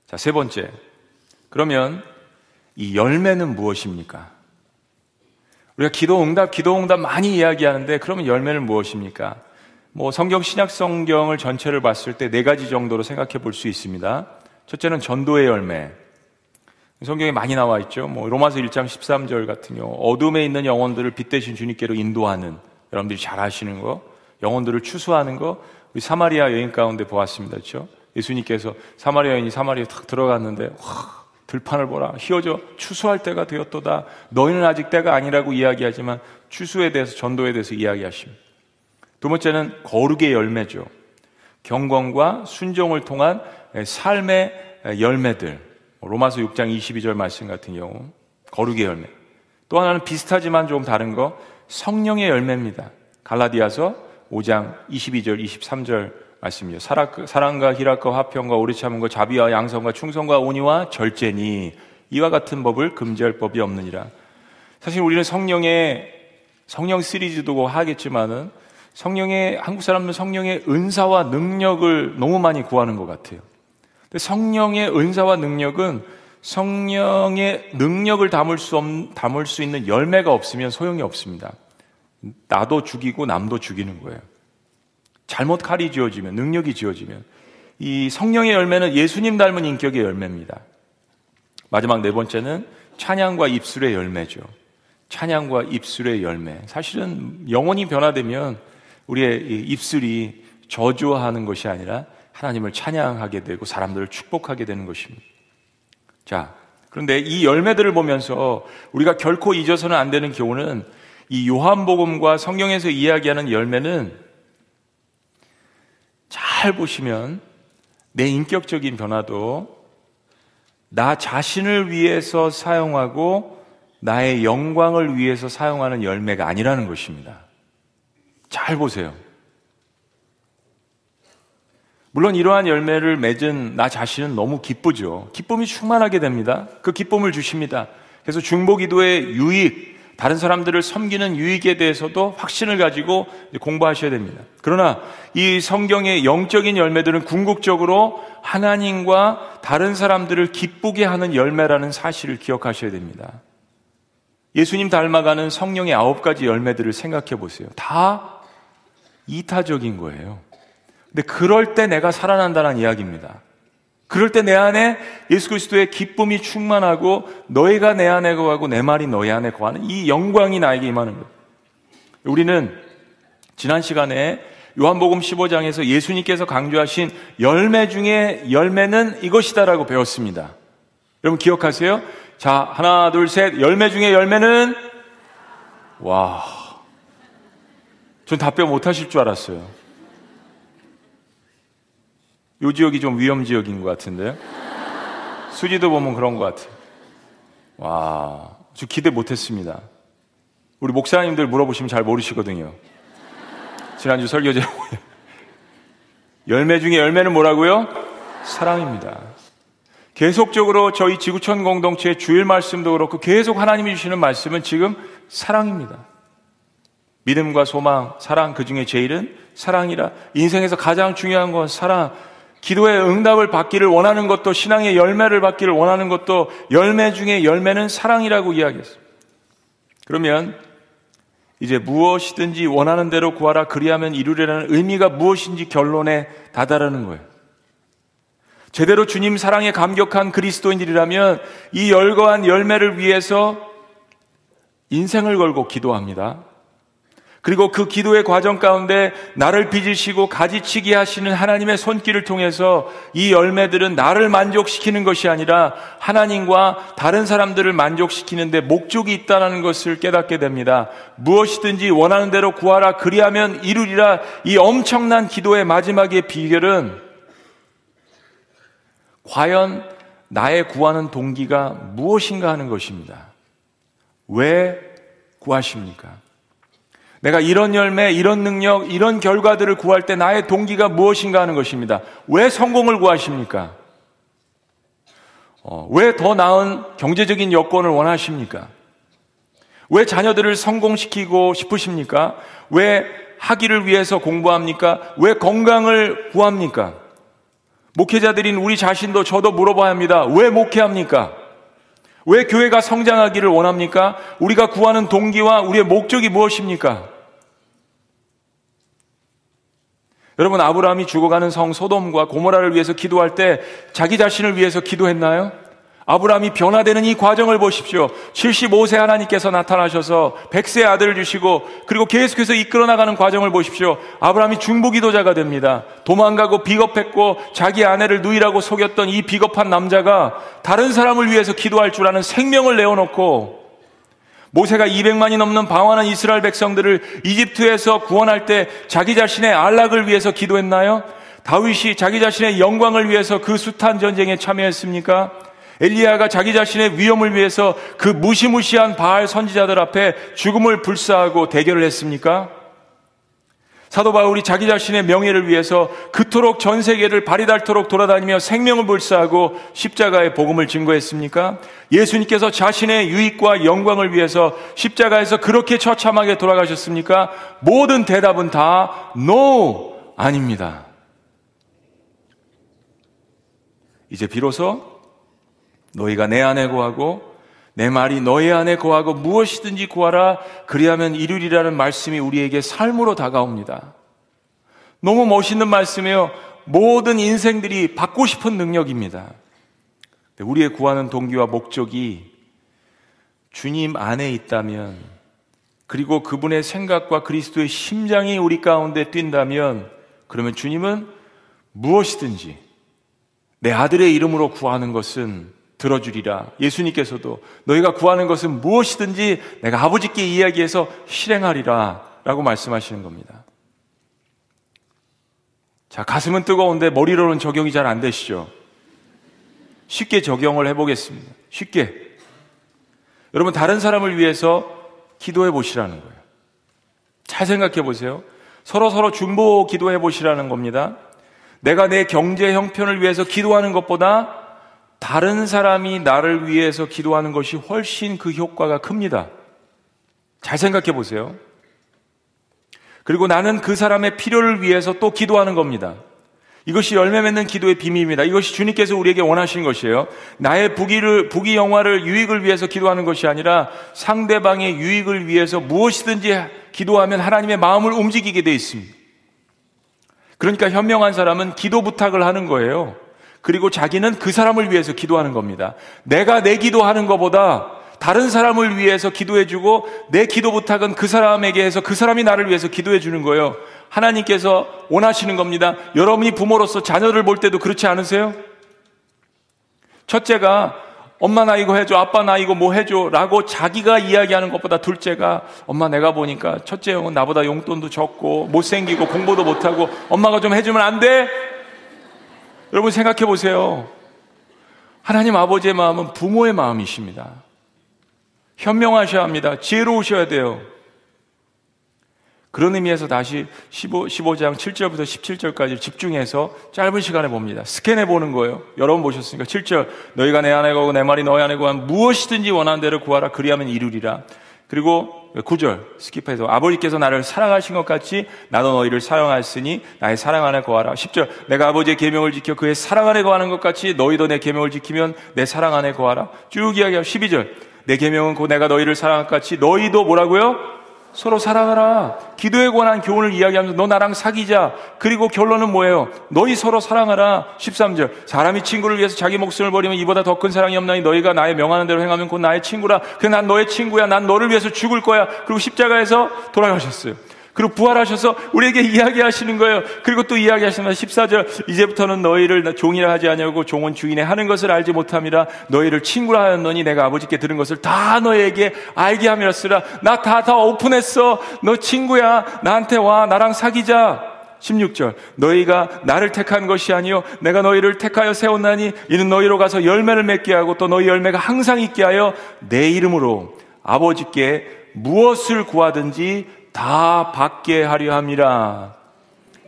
자, 세 번째. 그러면 이 열매는 무엇입니까? 우리가 기도 응답, 기도 응답 많이 이야기하는데 그러면 열매는 무엇입니까? 뭐 성경 신약 성경을 전체를 봤을 때 네 가지 정도로 생각해 볼 수 있습니다. 첫째는 전도의 열매. 성경에 많이 나와 있죠. 뭐 로마서 1장 13절 같은 경우 어둠에 있는 영혼들을 빛 대신 주님께로 인도하는 여러분들이 잘 아시는 거, 영혼들을 추수하는 거 우리 사마리아 여인 가운데 보았습니다. 그렇죠? 예수님께서 사마리아 여인이 사마리아에 탁 들어갔는데 와, 들판을 보라 휘어져 추수할 때가 되었도다. 너희는 아직 때가 아니라고 이야기하지만 추수에 대해서 전도에 대해서 이야기하십니다. 두 번째는 거룩의 열매죠. 경건과 순종을 통한 삶의 열매들. 로마서 6장 22절 말씀 같은 경우 거룩의 열매. 또 하나는 비슷하지만 좀 다른 거 성령의 열매입니다. 갈라디아서 5장 22절 23절 말씀이죠. 사랑과 희락과 화평과 오래 참음과 자비와 양성과 충성과 온유와 절제니 이와 같은 법을 금지할 법이 없느니라. 사실 우리는 성령의 성령 시리즈도 하겠지만은 성령의 한국 사람들은 성령의 은사와 능력을 너무 많이 구하는 것 같아요. 근데 성령의 은사와 능력은 성령의 능력을 담을 수, 없, 담을 수 있는 열매가 없으면 소용이 없습니다. 나도 죽이고 남도 죽이는 거예요. 잘못 칼이 지어지면, 능력이 지어지면. 이 성령의 열매는 예수님 닮은 인격의 열매입니다. 마지막 네 번째는 찬양과 입술의 열매죠. 찬양과 입술의 열매. 사실은 영혼이 변화되면 우리의 입술이 저주하는 것이 아니라 하나님을 찬양하게 되고 사람들을 축복하게 되는 것입니다. 자, 그런데 이 열매들을 보면서 우리가 결코 잊어서는 안 되는 경우는 이 요한복음과 성경에서 이야기하는 열매는 잘 보시면 내 인격적인 변화도 나 자신을 위해서 사용하고 나의 영광을 위해서 사용하는 열매가 아니라는 것입니다. 잘 보세요. 물론 이러한 열매를 맺은 나 자신은 너무 기쁘죠. 기쁨이 충만하게 됩니다. 그 기쁨을 주십니다. 그래서 중보기도의 유익, 다른 사람들을 섬기는 유익에 대해서도 확신을 가지고 공부하셔야 됩니다. 그러나 이 성경의 영적인 열매들은 궁극적으로 하나님과 다른 사람들을 기쁘게 하는 열매라는 사실을 기억하셔야 됩니다. 예수님 닮아가는 성령의 아홉 가지 열매들을 생각해 보세요. 다 이타적인 거예요. 근데 그럴 때 내가 살아난다는 이야기입니다. 그럴 때 내 안에 예수 그리스도의 기쁨이 충만하고 너희가 내 안에 거하고 내 말이 너희 안에 거하는 이 영광이 나에게 임하는 거예요. 우리는 지난 시간에 요한복음 15장에서 예수님께서 강조하신 열매 중에 열매는 이것이다라고 배웠습니다. 여러분 기억하세요? 자, 하나, 둘, 셋. 열매 중에 열매는 와. 전 답변 못 하실 줄 알았어요. 요 지역이 좀 위험 지역인 것 같은데요. 수지도 보면 그런 것 같아요. 와, 저 기대 못 했습니다. 우리 목사님들 물어보시면 잘 모르시거든요. 지난주 설교제 열매 중에 열매는 뭐라고요? 사랑입니다. 계속적으로 저희 지구촌 공동체의 주일 말씀도 그렇고 계속 하나님이 주시는 말씀은 지금 사랑입니다. 믿음과 소망, 사랑 그 중에 제일은 사랑이라. 인생에서 가장 중요한 건 사랑. 기도의 응답을 받기를 원하는 것도 신앙의 열매를 받기를 원하는 것도 열매 중에 열매는 사랑이라고 이야기했습니다. 그러면 이제 무엇이든지 원하는 대로 구하라 그리하면 이루리라는 의미가 무엇인지 결론에 다다르는 거예요. 제대로 주님 사랑에 감격한 그리스도인들이라면 이 열거한 열매를 위해서 인생을 걸고 기도합니다. 그리고 그 기도의 과정 가운데 나를 빚으시고 가지치기 하시는 하나님의 손길을 통해서 이 열매들은 나를 만족시키는 것이 아니라 하나님과 다른 사람들을 만족시키는데 목적이 있다는 것을 깨닫게 됩니다. 무엇이든지 원하는 대로 구하라 그리하면 이루리라 이 엄청난 기도의 마지막의 비결은 과연 나의 구하는 동기가 무엇인가 하는 것입니다. 왜 구하십니까? 내가 이런 열매, 이런 능력, 이런 결과들을 구할 때 나의 동기가 무엇인가 하는 것입니다. 왜 성공을 구하십니까? 어, 왜 더 나은 경제적인 여건을 원하십니까? 왜 자녀들을 성공시키고 싶으십니까? 왜 학위를 위해서 공부합니까? 왜 건강을 구합니까? 목회자들인 우리 자신도 저도 물어봐야 합니다. 왜 목회합니까? 왜 교회가 성장하기를 원합니까? 우리가 구하는 동기와 우리의 목적이 무엇입니까? 여러분 아브라함이 죽어가는 성 소돔과 고모라를 위해서 기도할 때 자기 자신을 위해서 기도했나요? 아브라함이 변화되는 이 과정을 보십시오. 75세 하나님께서 나타나셔서 100세 아들을 주시고 그리고 계속해서 이끌어 나가는 과정을 보십시오. 아브라함이 중보기도자가 됩니다. 도망가고 비겁했고 자기 아내를 누이라고 속였던 이 비겁한 남자가 다른 사람을 위해서 기도할 줄 아는 생명을 내어놓고 모세가 200만이 넘는 방황한 이스라엘 백성들을 이집트에서 구원할 때 자기 자신의 안락을 위해서 기도했나요? 다윗이 자기 자신의 영광을 위해서 그 숱한 전쟁에 참여했습니까? 엘리야가 자기 자신의 위험을 위해서 그 무시무시한 바알 선지자들 앞에 죽음을 불사하고 대결을 했습니까? 사도 바울이 자기 자신의 명예를 위해서 그토록 전 세계를 발이 닳도록 돌아다니며 생명을 불사하고 십자가의 복음을 증거했습니까? 예수님께서 자신의 유익과 영광을 위해서 십자가에서 그렇게 처참하게 돌아가셨습니까? 모든 대답은 다 no 아닙니다. 이제 비로소 너희가 내 안에 거하고 내 말이 너희 안에 거하고 무엇이든지 구하라 그리하면 이루리라는 말씀이 우리에게 삶으로 다가옵니다. 너무 멋있는 말씀이에요. 모든 인생들이 받고 싶은 능력입니다. 우리의 구하는 동기와 목적이 주님 안에 있다면 그리고 그분의 생각과 그리스도의 심장이 우리 가운데 뛴다면 그러면 주님은 무엇이든지 내 아들의 이름으로 구하는 것은 들어주리라. 예수님께서도 너희가 구하는 것은 무엇이든지 내가 아버지께 이야기해서 실행하리라. 라고 말씀하시는 겁니다. 자, 가슴은 뜨거운데 머리로는 적용이 잘 안 되시죠? 쉽게 적용을 해보겠습니다. 쉽게. 여러분, 다른 사람을 위해서 기도해 보시라는 거예요. 잘 생각해 보세요. 서로 서로 중보 기도해 보시라는 겁니다. 내가 내 경제 형편을 위해서 기도하는 것보다 다른 사람이 나를 위해서 기도하는 것이 훨씬 그 효과가 큽니다. 잘 생각해 보세요. 그리고 나는 그 사람의 필요를 위해서 또 기도하는 겁니다. 이것이 열매 맺는 기도의 비밀입니다. 이것이 주님께서 우리에게 원하시는 것이에요. 나의 부기를, 부기 영화를 유익을 위해서 기도하는 것이 아니라 상대방의 유익을 위해서 무엇이든지 기도하면 하나님의 마음을 움직이게 돼 있습니다. 그러니까 현명한 사람은 기도 부탁을 하는 거예요. 그리고 자기는 그 사람을 위해서 기도하는 겁니다. 내가 내 기도하는 것보다 다른 사람을 위해서 기도해주고 내 기도 부탁은 그 사람에게 해서 그 사람이 나를 위해서 기도해 주는 거예요. 하나님께서 원하시는 겁니다. 여러분이 부모로서 자녀를 볼 때도 그렇지 않으세요? 첫째가 엄마 나 이거 해줘, 아빠 나 이거 뭐 해줘 라고 자기가 이야기하는 것보다 둘째가 엄마 내가 보니까 첫째 형은 나보다 용돈도 적고 못생기고 공부도 못하고 엄마가 좀 해주면 안 돼? 여러분 생각해 보세요. 하나님 아버지의 마음은 부모의 마음이십니다. 현명하셔야 합니다. 지혜로우셔야 돼요. 그런 의미에서 다시 15, 15장 7절부터 17절까지 집중해서 짧은 시간에 봅니다. 스캔해 보는 거예요. 여러분 보셨으니까 7절 너희가 내 안에 거고 내 말이 너희 안에 거한 무엇이든지 원하는 대로 구하라 그리하면 이루리라. 그리고 9절 스킵해서 아버지께서 나를 사랑하신 것 같이 나도 너희를 사랑하였으니 나의 사랑 안에 거하라. 10절 내가 아버지의 계명을 지켜 그의 사랑 안에 거하는 것 같이 너희도 내 계명을 지키면 내 사랑 안에 거하라. 쭉 이야기하고 12절 내 계명은 곧 내가 너희를 사랑할 것 같이 너희도 뭐라고요? 서로 사랑하라. 기도에 관한 교훈을 이야기하면서 너 나랑 사귀자. 그리고 결론은 뭐예요? 너희 서로 사랑하라. 13절. 사람이 친구를 위해서 자기 목숨을 버리면 이보다 더 큰 사랑이 없나니 너희가 나의 명하는 대로 행하면 곧 나의 친구라. 그난 너의 친구야. 난 너를 위해서 죽을 거야. 그리고 십자가에서 돌아가셨어요. 그리고 부활하셔서 우리에게 이야기하시는 거예요. 그리고 또 이야기하시면 14절 이제부터는 너희를 종이라 하지 아니하고 종은 주인의 하는 것을 알지 못함이라 너희를 친구라 하였노니 내가 아버지께 들은 것을 다 너희에게 알게 함이었으라 나다다 오픈했어. 너 친구야. 나한테 와. 나랑 사귀자. 16절 너희가 나를 택한 것이 아니요 내가 너희를 택하여 세웠나니 이는 너희로 가서 열매를 맺게 하고 또 너희 열매가 항상 있게 하여 내 이름으로 아버지께 무엇을 구하든지 다 받게 하려 함이라.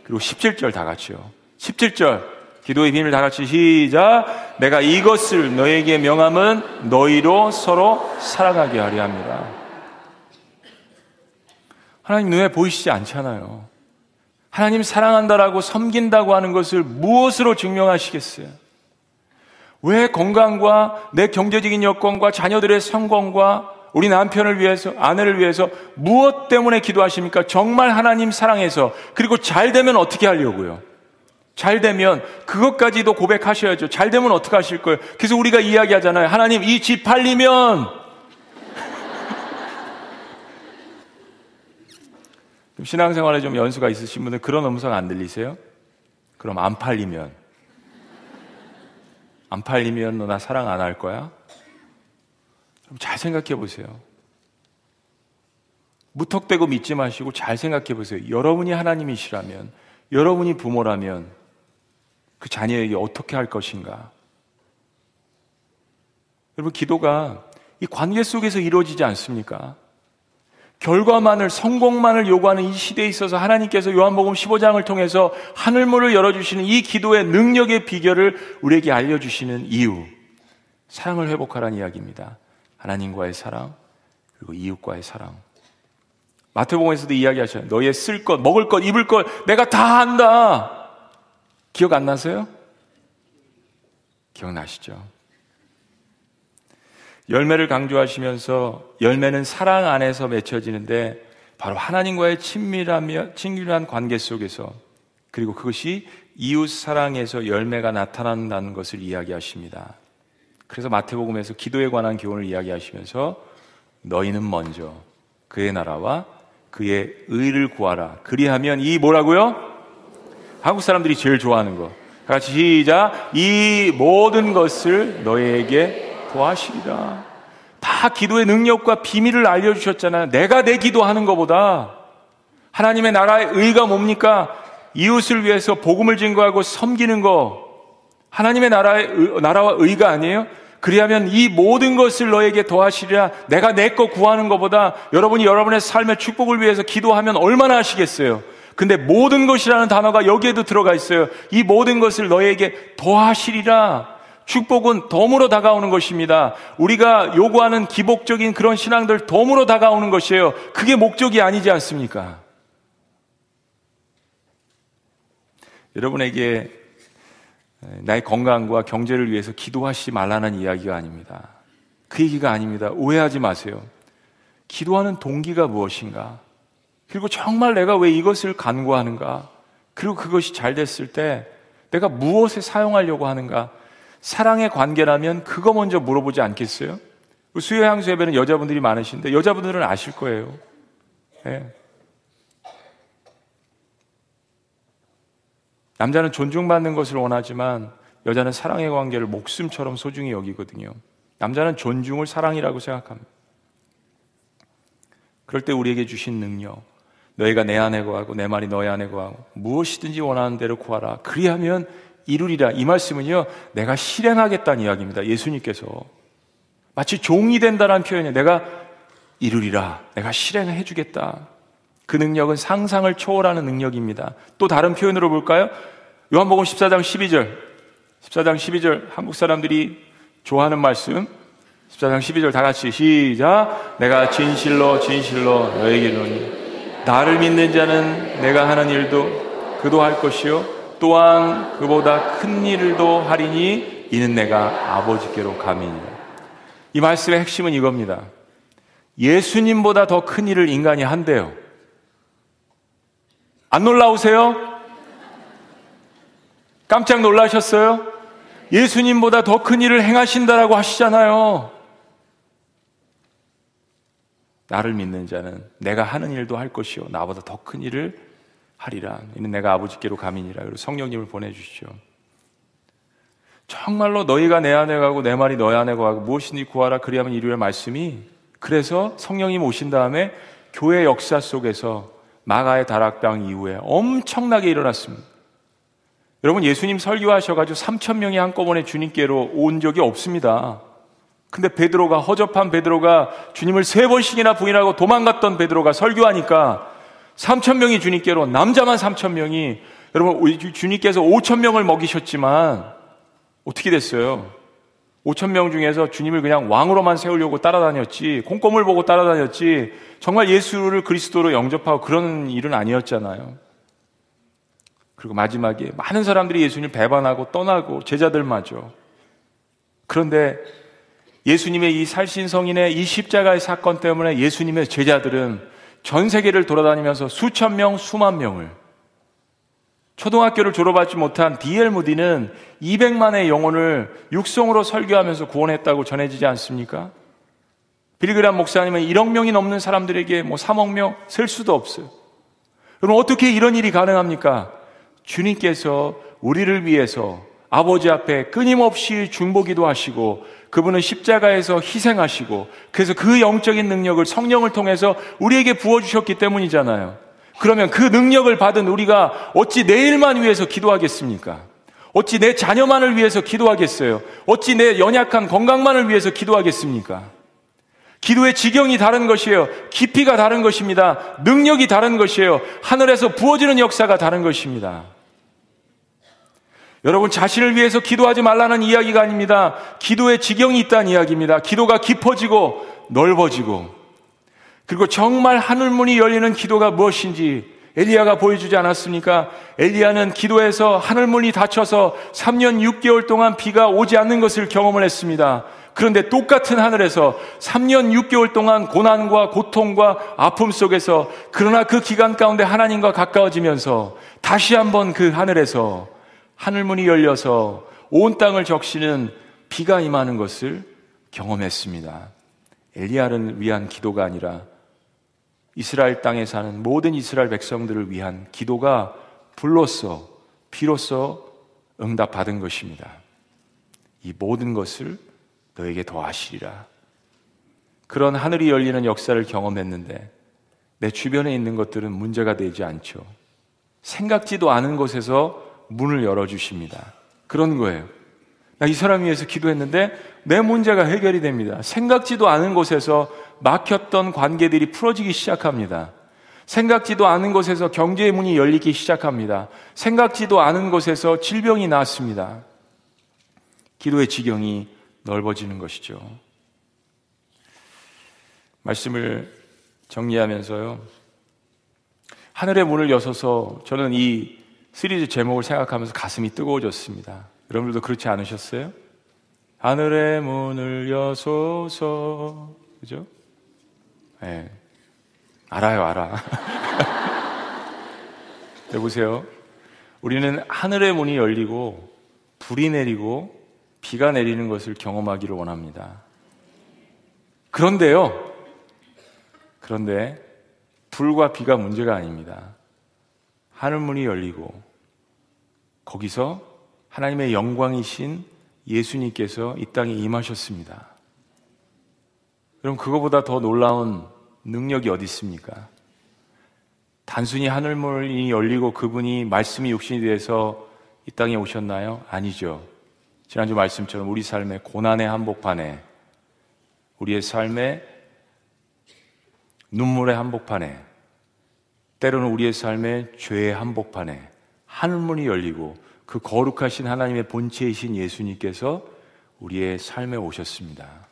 그리고 17절 다 같이요. 17절. 기도의 비밀 다 같이 시작. 내가 이것을 너에게 명함은 너희로 서로 사랑하게 하려 합니다. 하나님 눈에 보이시지 않잖아요. 하나님 사랑한다라고 섬긴다고 하는 것을 무엇으로 증명하시겠어요? 왜 건강과 내 경제적인 여건과 자녀들의 성공과 우리 남편을 위해서, 아내를 위해서 무엇 때문에 기도하십니까? 정말 하나님 사랑해서. 그리고 잘 되면 어떻게 하려고요? 잘 되면 그것까지도 고백하셔야죠. 잘 되면 어떻게 하실 거예요? 그래서 우리가 이야기하잖아요. 하나님 이 집 팔리면 신앙생활에 좀 연수가 있으신 분들 그런 음성 안 들리세요? 그럼 안 팔리면 안 팔리면 너 나 사랑 안 할 거야? 잘 생각해 보세요. 무턱대고 믿지 마시고 잘 생각해 보세요. 여러분이 하나님이시라면, 여러분이 부모라면 그 자녀에게 어떻게 할 것인가? 여러분, 기도가 이 관계 속에서 이루어지지 않습니까? 결과만을, 성공만을 요구하는 이 시대에 있어서 하나님께서 요한복음 15장을 통해서 하늘문을 열어주시는 이 기도의 능력의 비결을 우리에게 알려주시는 이유. 사랑을 회복하라는 이야기입니다. 하나님과의 사랑, 그리고 이웃과의 사랑. 마태복음에서도 이야기하셔요. 너의 쓸 것, 먹을 것, 입을 것, 내가 다 한다. 기억 안 나세요? 기억나시죠? 열매를 강조하시면서 열매는 사랑 안에서 맺혀지는데 바로 하나님과의 친밀하며 친밀한 관계 속에서 그리고 그것이 이웃 사랑에서 열매가 나타난다는 것을 이야기하십니다. 그래서 마태복음에서 기도에 관한 교훈을 이야기하시면서 너희는 먼저 그의 나라와 그의 의를 구하라. 그리하면 이 뭐라고요? 한국 사람들이 제일 좋아하는 거. 같이 시작. 이 모든 것을 너희에게 도하시리라. 다 기도의 능력과 비밀을 알려주셨잖아요. 내가 내 기도하는 것보다 하나님의 나라의 의가 뭡니까? 이웃을 위해서 복음을 증거하고 섬기는 거. 하나님의 나라의 나라와 의가 아니에요? 그리하면 이 모든 것을 너에게 더하시리라. 내가 내거 구하는 것보다 여러분이 여러분의 삶의 축복을 위해서 기도하면 얼마나 하시겠어요? 근데 모든 것이라는 단어가 여기에도 들어가 있어요. 이 모든 것을 너에게 더하시리라. 축복은 덤으로 다가오는 것입니다. 우리가 요구하는 기복적인 그런 신앙들 덤으로 다가오는 것이에요. 그게 목적이 아니지 않습니까? 여러분에게 나의 건강과 경제를 위해서 기도하시지 말라는 이야기가 아닙니다. 그 얘기가 아닙니다. 오해하지 마세요. 기도하는 동기가 무엇인가? 그리고 정말 내가 왜 이것을 간구하는가? 그리고 그것이 잘 됐을 때 내가 무엇에 사용하려고 하는가? 사랑의 관계라면 그거 먼저 물어보지 않겠어요? 수요향수 예배는 여자분들이 많으신데 여자분들은 아실 거예요. 네. 남자는 존중받는 것을 원하지만 여자는 사랑의 관계를 목숨처럼 소중히 여기거든요. 남자는 존중을 사랑이라고 생각합니다. 그럴 때 우리에게 주신 능력, 너희가 내 안에 거하고 내 말이 너희 안에 거하고 무엇이든지 원하는 대로 구하라. 그리하면 이루리라. 이 말씀은요, 내가 실행하겠다는 이야기입니다. 예수님께서. 마치 종이 된다는 표현이에요. 내가 이루리라. 내가 실행해 주겠다. 그 능력은 상상을 초월하는 능력입니다. 또 다른 표현으로 볼까요? 요한복음 14장 12절. 14장 12절 한국 사람들이 좋아하는 말씀. 14장 12절 다 같이 시작. 내가 진실로 진실로 너에게 이르노니 나를 믿는 자는 내가 하는 일도 그도 할 것이요 또한 그보다 큰 일도 하리니 이는 내가 아버지께로 감이니라. 이 말씀의 핵심은 이겁니다. 예수님보다 더 큰 일을 인간이 한대요. 안 놀라우세요? 깜짝 놀라셨어요? 예수님보다 더 큰 일을 행하신다라고 하시잖아요. 나를 믿는 자는 내가 하는 일도 할 것이요. 나보다 더 큰 일을 하리라. 이는 내가 아버지께로 가민이라. 그리고 성령님을 보내주시죠. 정말로 너희가 내 안에 가고 내 말이 너희 안에 가고 무엇이니 구하라 그리하면 이루의 말씀이 그래서 성령님 오신 다음에 교회 역사 속에서 마가의 다락방 이후에 엄청나게 일어났습니다. 여러분 예수님 설교하셔가지고 3천 명이 한꺼번에 주님께로 온 적이 없습니다. 근데 베드로가 허접한 베드로가 주님을 세 번씩이나 부인하고 도망갔던 베드로가 설교하니까 3천 명이 주님께로 남자만 3천 명이 여러분 주님께서 5천 명을 먹이셨지만 어떻게 됐어요? 5천 명 중에서 주님을 그냥 왕으로만 세우려고 따라다녔지 콩고물 보고 따라다녔지 정말 예수를 그리스도로 영접하고 그런 일은 아니었잖아요. 그리고 마지막에 많은 사람들이 예수님을 배반하고 떠나고 제자들마저 그런데 예수님의 이 살신 성인의 이 십자가의 사건 때문에 예수님의 제자들은 전 세계를 돌아다니면서 수천 명, 수만 명을 초등학교를 졸업하지 못한 디엘 무디는 200만의 영혼을 육성으로 설교하면서 구원했다고 전해지지 않습니까? 빌그람 목사님은 1억 명이 넘는 사람들에게 뭐 3억 명 셀 수도 없어요. 그럼 어떻게 이런 일이 가능합니까? 주님께서 우리를 위해서 아버지 앞에 끊임없이 중보기도 하시고 그분은 십자가에서 희생하시고 그래서 그 영적인 능력을 성령을 통해서 우리에게 부어주셨기 때문이잖아요. 그러면 그 능력을 받은 우리가 어찌 내일만 위해서 기도하겠습니까? 어찌 내 자녀만을 위해서 기도하겠어요? 어찌 내 연약한 건강만을 위해서 기도하겠습니까? 기도의 지경이 다른 것이에요. 깊이가 다른 것입니다. 능력이 다른 것이에요. 하늘에서 부어지는 역사가 다른 것입니다. 여러분 자신을 위해서 기도하지 말라는 이야기가 아닙니다. 기도의 지경이 있다는 이야기입니다. 기도가 깊어지고 넓어지고 그리고 정말 하늘문이 열리는 기도가 무엇인지 엘리야가 보여주지 않았습니까? 엘리야는 기도에서 하늘문이 닫혀서 3년 6개월 동안 비가 오지 않는 것을 경험을 했습니다. 그런데 똑같은 하늘에서 3년 6개월 동안 고난과 고통과 아픔 속에서 그러나 그 기간 가운데 하나님과 가까워지면서 다시 한번 그 하늘에서 하늘문이 열려서 온 땅을 적시는 비가 임하는 것을 경험했습니다. 엘리야를 위한 기도가 아니라 이스라엘 땅에 사는 모든 이스라엘 백성들을 위한 기도가 불로써 비로소 응답받은 것입니다. 이 모든 것을 너에게 더하시리라. 그런 하늘이 열리는 역사를 경험했는데 내 주변에 있는 것들은 문제가 되지 않죠. 생각지도 않은 곳에서 문을 열어주십니다. 그런 거예요. 나 이 사람 위해서 기도했는데 내 문제가 해결이 됩니다. 생각지도 않은 곳에서 막혔던 관계들이 풀어지기 시작합니다. 생각지도 않은 곳에서 경제의 문이 열리기 시작합니다. 생각지도 않은 곳에서 질병이 나왔습니다. 기도의 지경이 넓어지는 것이죠. 말씀을 정리하면서요. 하늘의 문을 여서서 저는 이 시리즈 제목을 생각하면서 가슴이 뜨거워졌습니다. 여러분들도 그렇지 않으셨어요? 하늘의 문을 여소서. 그죠? 예. 네. 알아요, 알아. 여보세요. 우리는 하늘의 문이 열리고 불이 내리고 비가 내리는 것을 경험하기를 원합니다. 그런데요. 그런데 불과 비가 문제가 아닙니다. 하늘 문이 열리고 거기서 하나님의 영광이신 예수님께서 이 땅에 임하셨습니다. 그럼 그거보다 더 놀라운 능력이 어디 있습니까? 단순히 하늘문이 열리고 그분이 말씀이 육신이 돼서 이 땅에 오셨나요? 아니죠. 지난주 말씀처럼 우리 삶의 고난의 한복판에 우리의 삶의 눈물의 한복판에 때로는 우리의 삶의 죄의 한복판에 하늘문이 열리고 그 거룩하신 하나님의 본체이신 예수님께서 우리의 삶에 오셨습니다.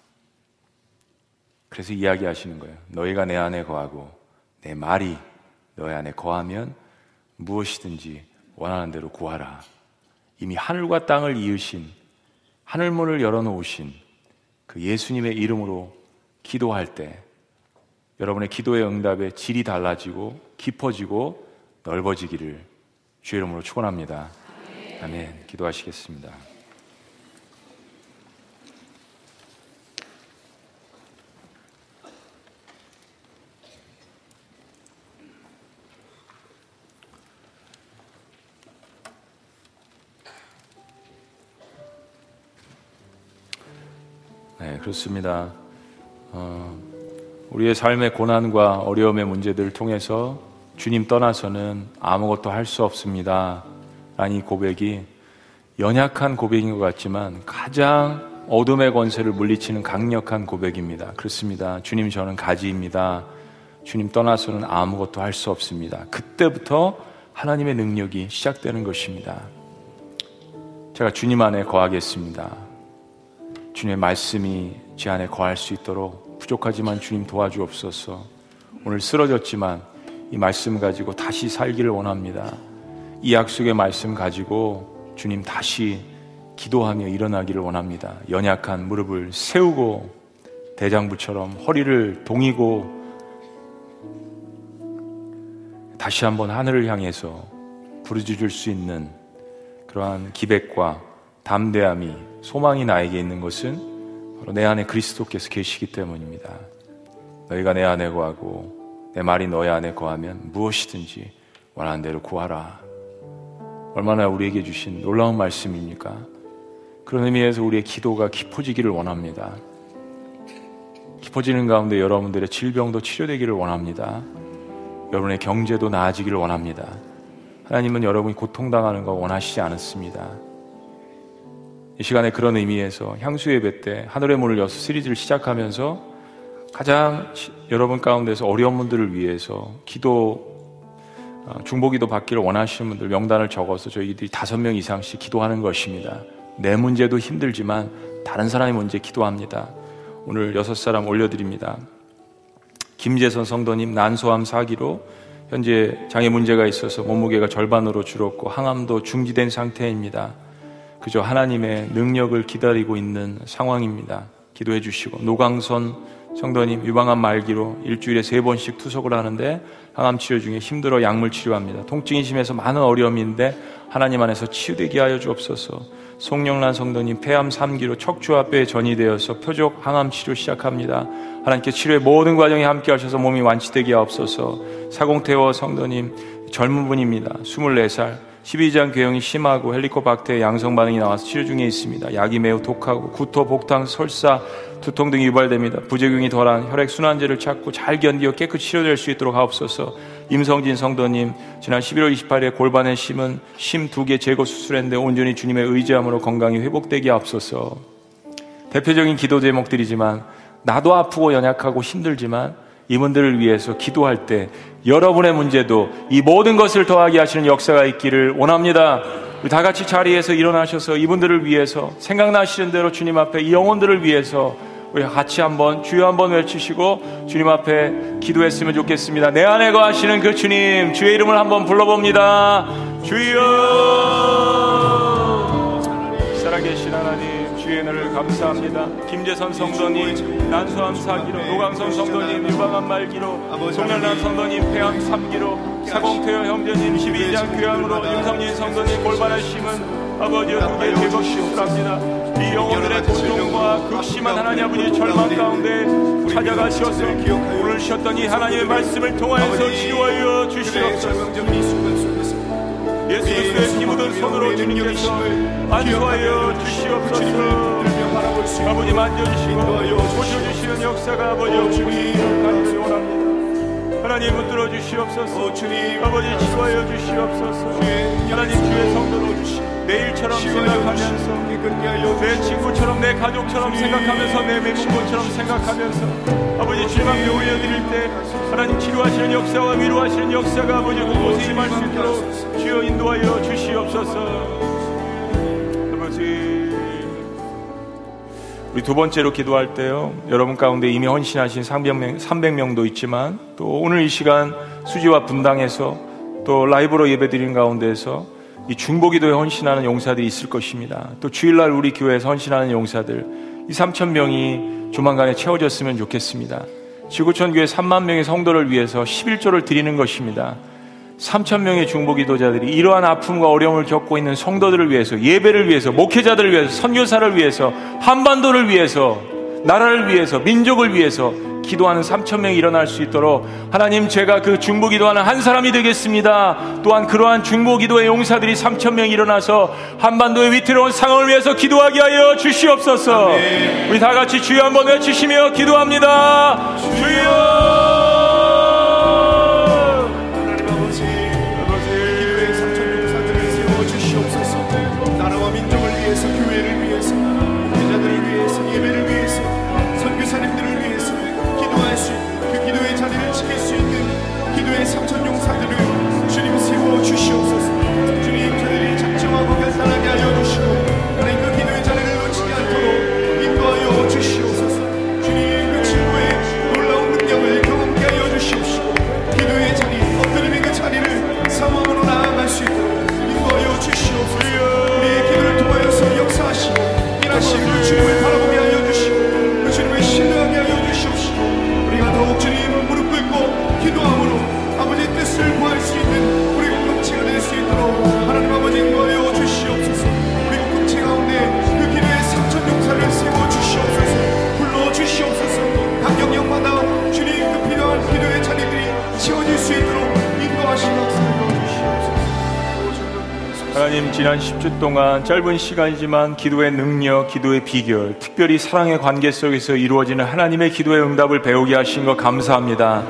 그래서 이야기하시는 거예요. 너희가 내 안에 거하고 내 말이 너희 안에 거하면 무엇이든지 원하는 대로 구하라. 이미 하늘과 땅을 이으신 하늘문을 열어놓으신 그 예수님의 이름으로 기도할 때 여러분의 기도의 응답의 질이 달라지고 깊어지고 넓어지기를 주의 이름으로 축원합니다. 아멘. 기도하시겠습니다. 그렇습니다. 어, 우리의 삶의 고난과 어려움의 문제들을 통해서 주님 떠나서는 아무것도 할 수 없습니다. 라는 이 고백이 연약한 고백인 것 같지만 가장 어둠의 권세를 물리치는 강력한 고백입니다. 그렇습니다. 주님 저는 가지입니다. 주님 떠나서는 아무것도 할 수 없습니다. 그때부터 하나님의 능력이 시작되는 것입니다. 제가 주님 안에 거하겠습니다. 주님의 말씀이 제 안에 거할 수 있도록 부족하지만 주님 도와주옵소서. 오늘 쓰러졌지만 이 말씀 가지고 다시 살기를 원합니다. 이 약속의 말씀 가지고 주님 다시 기도하며 일어나기를 원합니다. 연약한 무릎을 세우고 대장부처럼 허리를 동이고 다시 한번 하늘을 향해서 부르짖을 수 있는 그러한 기백과 담대함이 소망이 나에게 있는 것은 바로 내 안에 그리스도께서 계시기 때문입니다. 너희가 내 안에 거하고 내 말이 너희 안에 거하면 무엇이든지 원하는 대로 구하라. 얼마나 우리에게 주신 놀라운 말씀입니까? 그런 의미에서 우리의 기도가 깊어지기를 원합니다. 깊어지는 가운데 여러분들의 질병도 치료되기를 원합니다. 여러분의 경제도 나아지기를 원합니다. 하나님은 여러분이 고통당하는 거 원하시지 않았습니다. 이 시간에 그런 의미에서 향수 예배 때 하늘의 문을 여서 시리즈를 시작하면서 가장 여러분 가운데서 어려운 분들을 위해서 기도 어, 중보기도 받기를 원하시는 분들 명단을 적어서 저희들이 다섯 명 이상씩 기도하는 것입니다. 내 문제도 힘들지만 다른 사람의 문제 기도합니다. 오늘 여섯 사람 올려드립니다. 김재선 성도님 난소암 사기로 현재 장애 문제가 있어서 몸무게가 절반으로 줄었고 항암도 중지된 상태입니다. 그저 하나님의 능력을 기다리고 있는 상황입니다. 기도해 주시고 노강선 성도님 유방암 말기로 일주일에 세 번씩 투석을 하는데 항암 치료 중에 힘들어 약물 치료합니다. 통증이 심해서 많은 어려움인데 하나님 안에서 치유되게 하여 주옵소서. 송영란 성도님 폐암 3기로 척추와 뼈에 전이 되어서 표적 항암 치료 시작합니다. 하나님께 치료의 모든 과정에 함께 하셔서 몸이 완치되게 하옵소서. 사공태워 성도님 젊은 분입니다. 24살 12장 궤형이 심하고 헬리코박터의 양성 반응이 나와서 치료 중에 있습니다. 약이 매우 독하고 구토, 복탕, 설사, 두통 등이 유발됩니다. 부작용이 덜한 혈액 순환제를 찾고 잘 견디어 깨끗이 치료될 수 있도록 하옵소서. 임성진 성도님, 지난 11월 28일에 골반에 심은 심 두 개 제거 수술했는데 온전히 주님의 의지함으로 건강이 회복되게 하옵소서. 대표적인 기도 제목들이지만 나도 아프고 연약하고 힘들지만 이분들을 위해서 기도할 때 여러분의 문제도 이 모든 것을 더하게 하시는 역사가 있기를 원합니다. 다 같이 자리에서 일어나셔서 이분들을 위해서 생각나시는 대로 주님 앞에 이 영혼들을 위해서 우리 같이 한번 주여 한번 외치시고 주님 앞에 기도했으면 좋겠습니다. 내 안에 거하시는 그 주님 주의 이름을 한번 불러봅니다. 주여 살아계신 하나님 주의 은혜를 감사합니다. 김재선 성도님, 난소암 사기로, 노강성 성도님, 유방암 말기로, 송년란 성도님, 폐암 3기로, 사공태여 형제님, 12장 교양으로, 윤성진 성도님, 골반을 심은 아버지여 두개 제거 시술합니다. 이 영혼들의 고통과 극심한 하나님 아버지 절망 가운데 찾아가셔서 오늘 쉬었더니 하나님의 말씀을 통하여서 치료하여 주시옵소서. 예수 그리스도의 피 묻은 손으로 주님께서 안수하여 주시옵소서. 아버지 만져주시고 고쳐주시는 역사가 아버지 없으니 원합니다. 하나님 붙들어 주시옵소서. 아버지 치유하여 주시옵소서. 하나님 주의 성도로 내 일처럼 생각하면서 내 친구처럼 내 가족처럼 생각하면서 내 매문고처럼 생각하면서 아버지 주님 앞에 올려드릴 때 하나님 치료하시는 역사와 위로하시는 역사가 아버지 그곳에 임할 수 있도록 주여 인도하여 주시옵소서. 아버지. 우리 두 번째로 기도할 때요. 여러분 가운데 이미 헌신하신 300명, 300명도 있지만 또 오늘 이 시간 수지와 분당에서 또 라이브로 예배드린 가운데에서 이 중보기도에 헌신하는 용사들이 있을 것입니다. 또 주일날 우리 교회에서 헌신하는 용사들 이 3천 명이 조만간에 채워졌으면 좋겠습니다. 지구촌 교회 3만 명의 성도를 위해서 11조를 드리는 것입니다. 3천 명의 중보기도자들이 이러한 아픔과 어려움을 겪고 있는 성도들을 위해서 예배를 위해서 목회자들을 위해서 선교사를 위해서 한반도를 위해서 나라를 위해서 민족을 위해서 기도하는 3천 명이 일어날 수 있도록 하나님 제가 그 중보 기도하는 한 사람이 되겠습니다. 또한 그러한 중보 기도의 용사들이 3천 명이 일어나서 한반도의 위태로운 상황을 위해서 기도하게 하여 주시옵소서. 우리 다 같이 주여 한번 외치시며 기도합니다. 주여! 지난 10주 동안 짧은 시간이지만 기도의 능력, 기도의 비결, 특별히 사랑의 관계 속에서 이루어지는 하나님의 기도의 응답을 배우게 하신 것 감사합니다.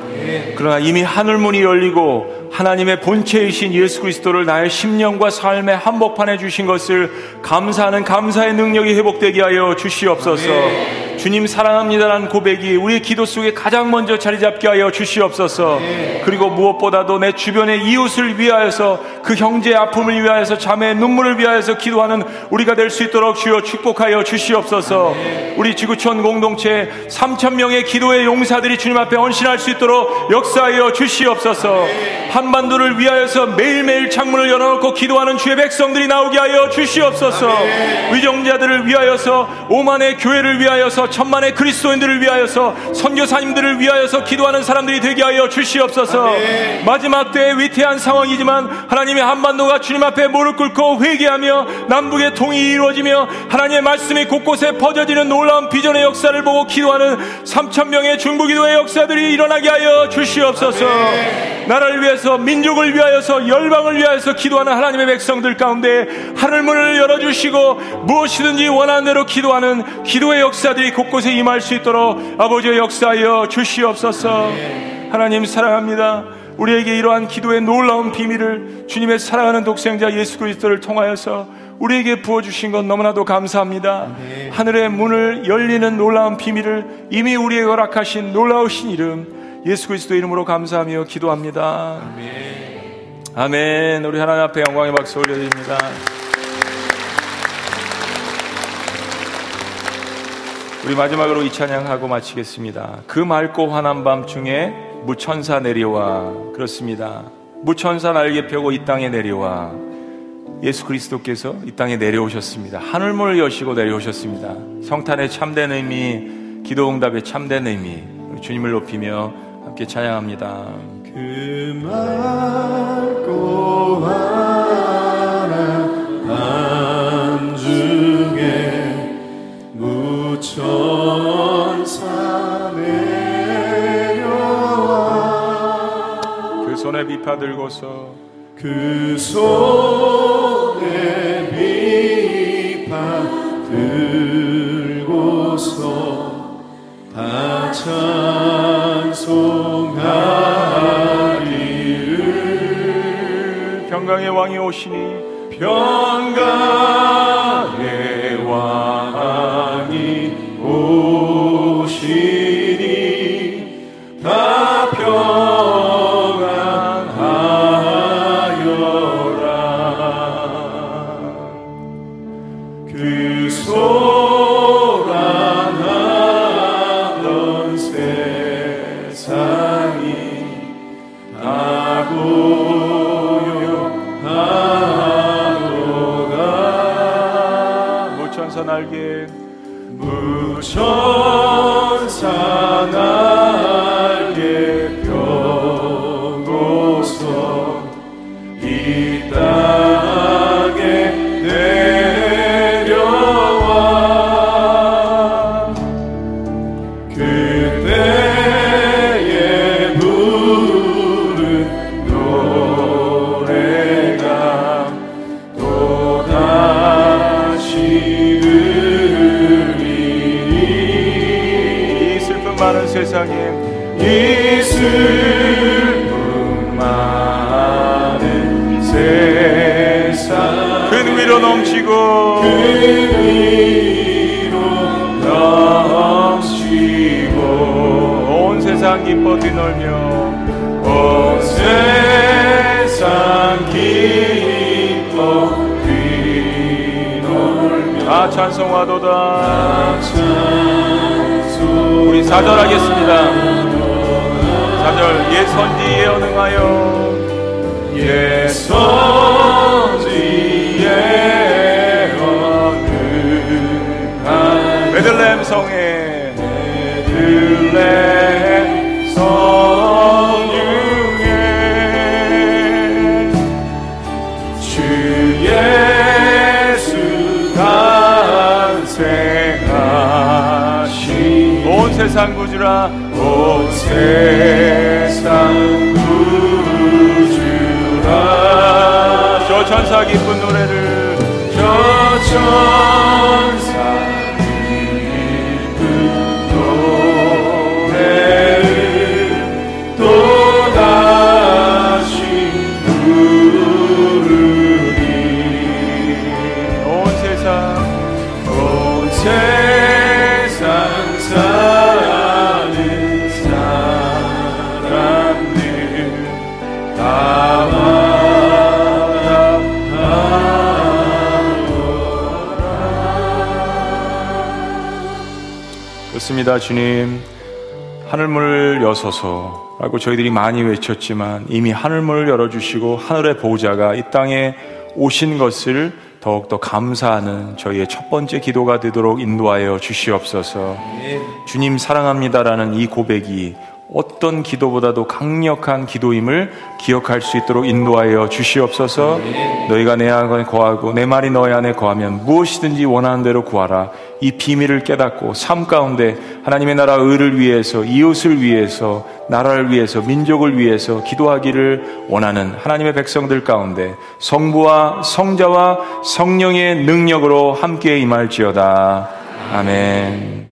그러나 이미 하늘문이 열리고 하나님의 본체이신 예수 그리스도를 나의 심령과 삶의 한복판에 주신 것을 감사하는 감사의 능력이 회복되게 하여 주시옵소서. 주님 사랑합니다라는 고백이 우리의 기도 속에 가장 먼저 자리 잡게 하여 주시옵소서. 그리고 무엇보다도 내 주변의 이웃을 위하여서 그 형제의 아픔을 위하여서 자매의 눈물을 위하여서 기도하는 우리가 될 수 있도록 주여 축복하여 주시옵소서. 우리 지구촌 공동체 3천 명의 기도의 용사들이 주님 앞에 헌신할 수 있도록 역사하여 주시옵소서. 한반도를 위하여서 매일매일 창문을 열어놓고 기도하는 주의 백성들이 나오게 하여 주시옵소서. 위정자들을 위하여서 오만의 교회를 위하여서 천만의 그리스도인들을 위하여서 선교사님들을 위하여서 기도하는 사람들이 되게 하여 주시옵소서. 마지막 때의 위태한 상황이지만 하나님의 한반도가 주님 앞에 무릎 꿇고 회개하며 남북의 통일이 이루어지며 하나님의 말씀이 곳곳에 퍼져지는 놀라운 비전의 역사를 보고 기도하는 3천 명의 중부기도의 역사들이 일어나게 하여 주시옵소서. 나라를 위해서 민족을 위하여서 열방을 위하여서 기도하는 하나님의 백성들 가운데 하늘 문을 열어 주시고 무엇이든지 원하는 대로 기도하는 기도의 역사들이 곳곳에 임할 수 있도록 아버지의 역사하여 주시옵소서. 하나님 사랑합니다. 우리에게 이러한 기도의 놀라운 비밀을 주님의 사랑하는 독생자 예수 그리스도를 통하여서 우리에게 부어주신 것 너무나도 감사합니다. 아멘. 하늘의 문을 열리는 놀라운 비밀을 이미 우리에게 허락하신 놀라우신 이름 예수 그리스도 이름으로 감사하며 기도합니다. 아멘. 아멘. 우리 하나님 앞에 영광의 박수 올려드립니다. 우리 마지막으로 이 찬양하고 마치겠습니다. 그 맑고 환한 밤 중에 무천사 내려와 그렇습니다. 무천사 날개 펴고 이 땅에 내려와 예수 그리스도께서 이 땅에 내려오셨습니다. 하늘문을 여시고 내려오셨습니다. 성탄의 참된 의미, 기도 응답의 참된 의미, 주님을 높이며 함께 찬양합니다. 그 맑고 환 천사 내려와. 그 손에 비파 들고서 그 손에 비판 들고서 다 찬송하리를 평강의 왕이 오시니 평강의 왕 세상 구주라. 온 세상 구주라. 저 천사 기쁜 노래를. 저 천사 그렇습니다 주님. 하늘문을 여서서라고 저희들이 많이 외쳤지만 이미 하늘문을 열어주시고 하늘의 보호자가 이 땅에 오신 것을 더욱더 감사하는 저희의 첫 번째 기도가 되도록 인도하여 주시옵소서. 주님 사랑합니다라는 이 고백이 어떤 기도보다도 강력한 기도임을 기억할 수 있도록 인도하여 주시옵소서. 너희가 내 안에 거하고 내 말이 너희 안에 거하면 무엇이든지 원하는 대로 구하라 이 비밀을 깨닫고 삶 가운데 하나님의 나라 의를 위해서 이웃을 위해서 나라를 위해서 민족을 위해서 기도하기를 원하는 하나님의 백성들 가운데 성부와 성자와 성령의 능력으로 함께 임할지어다. 아멘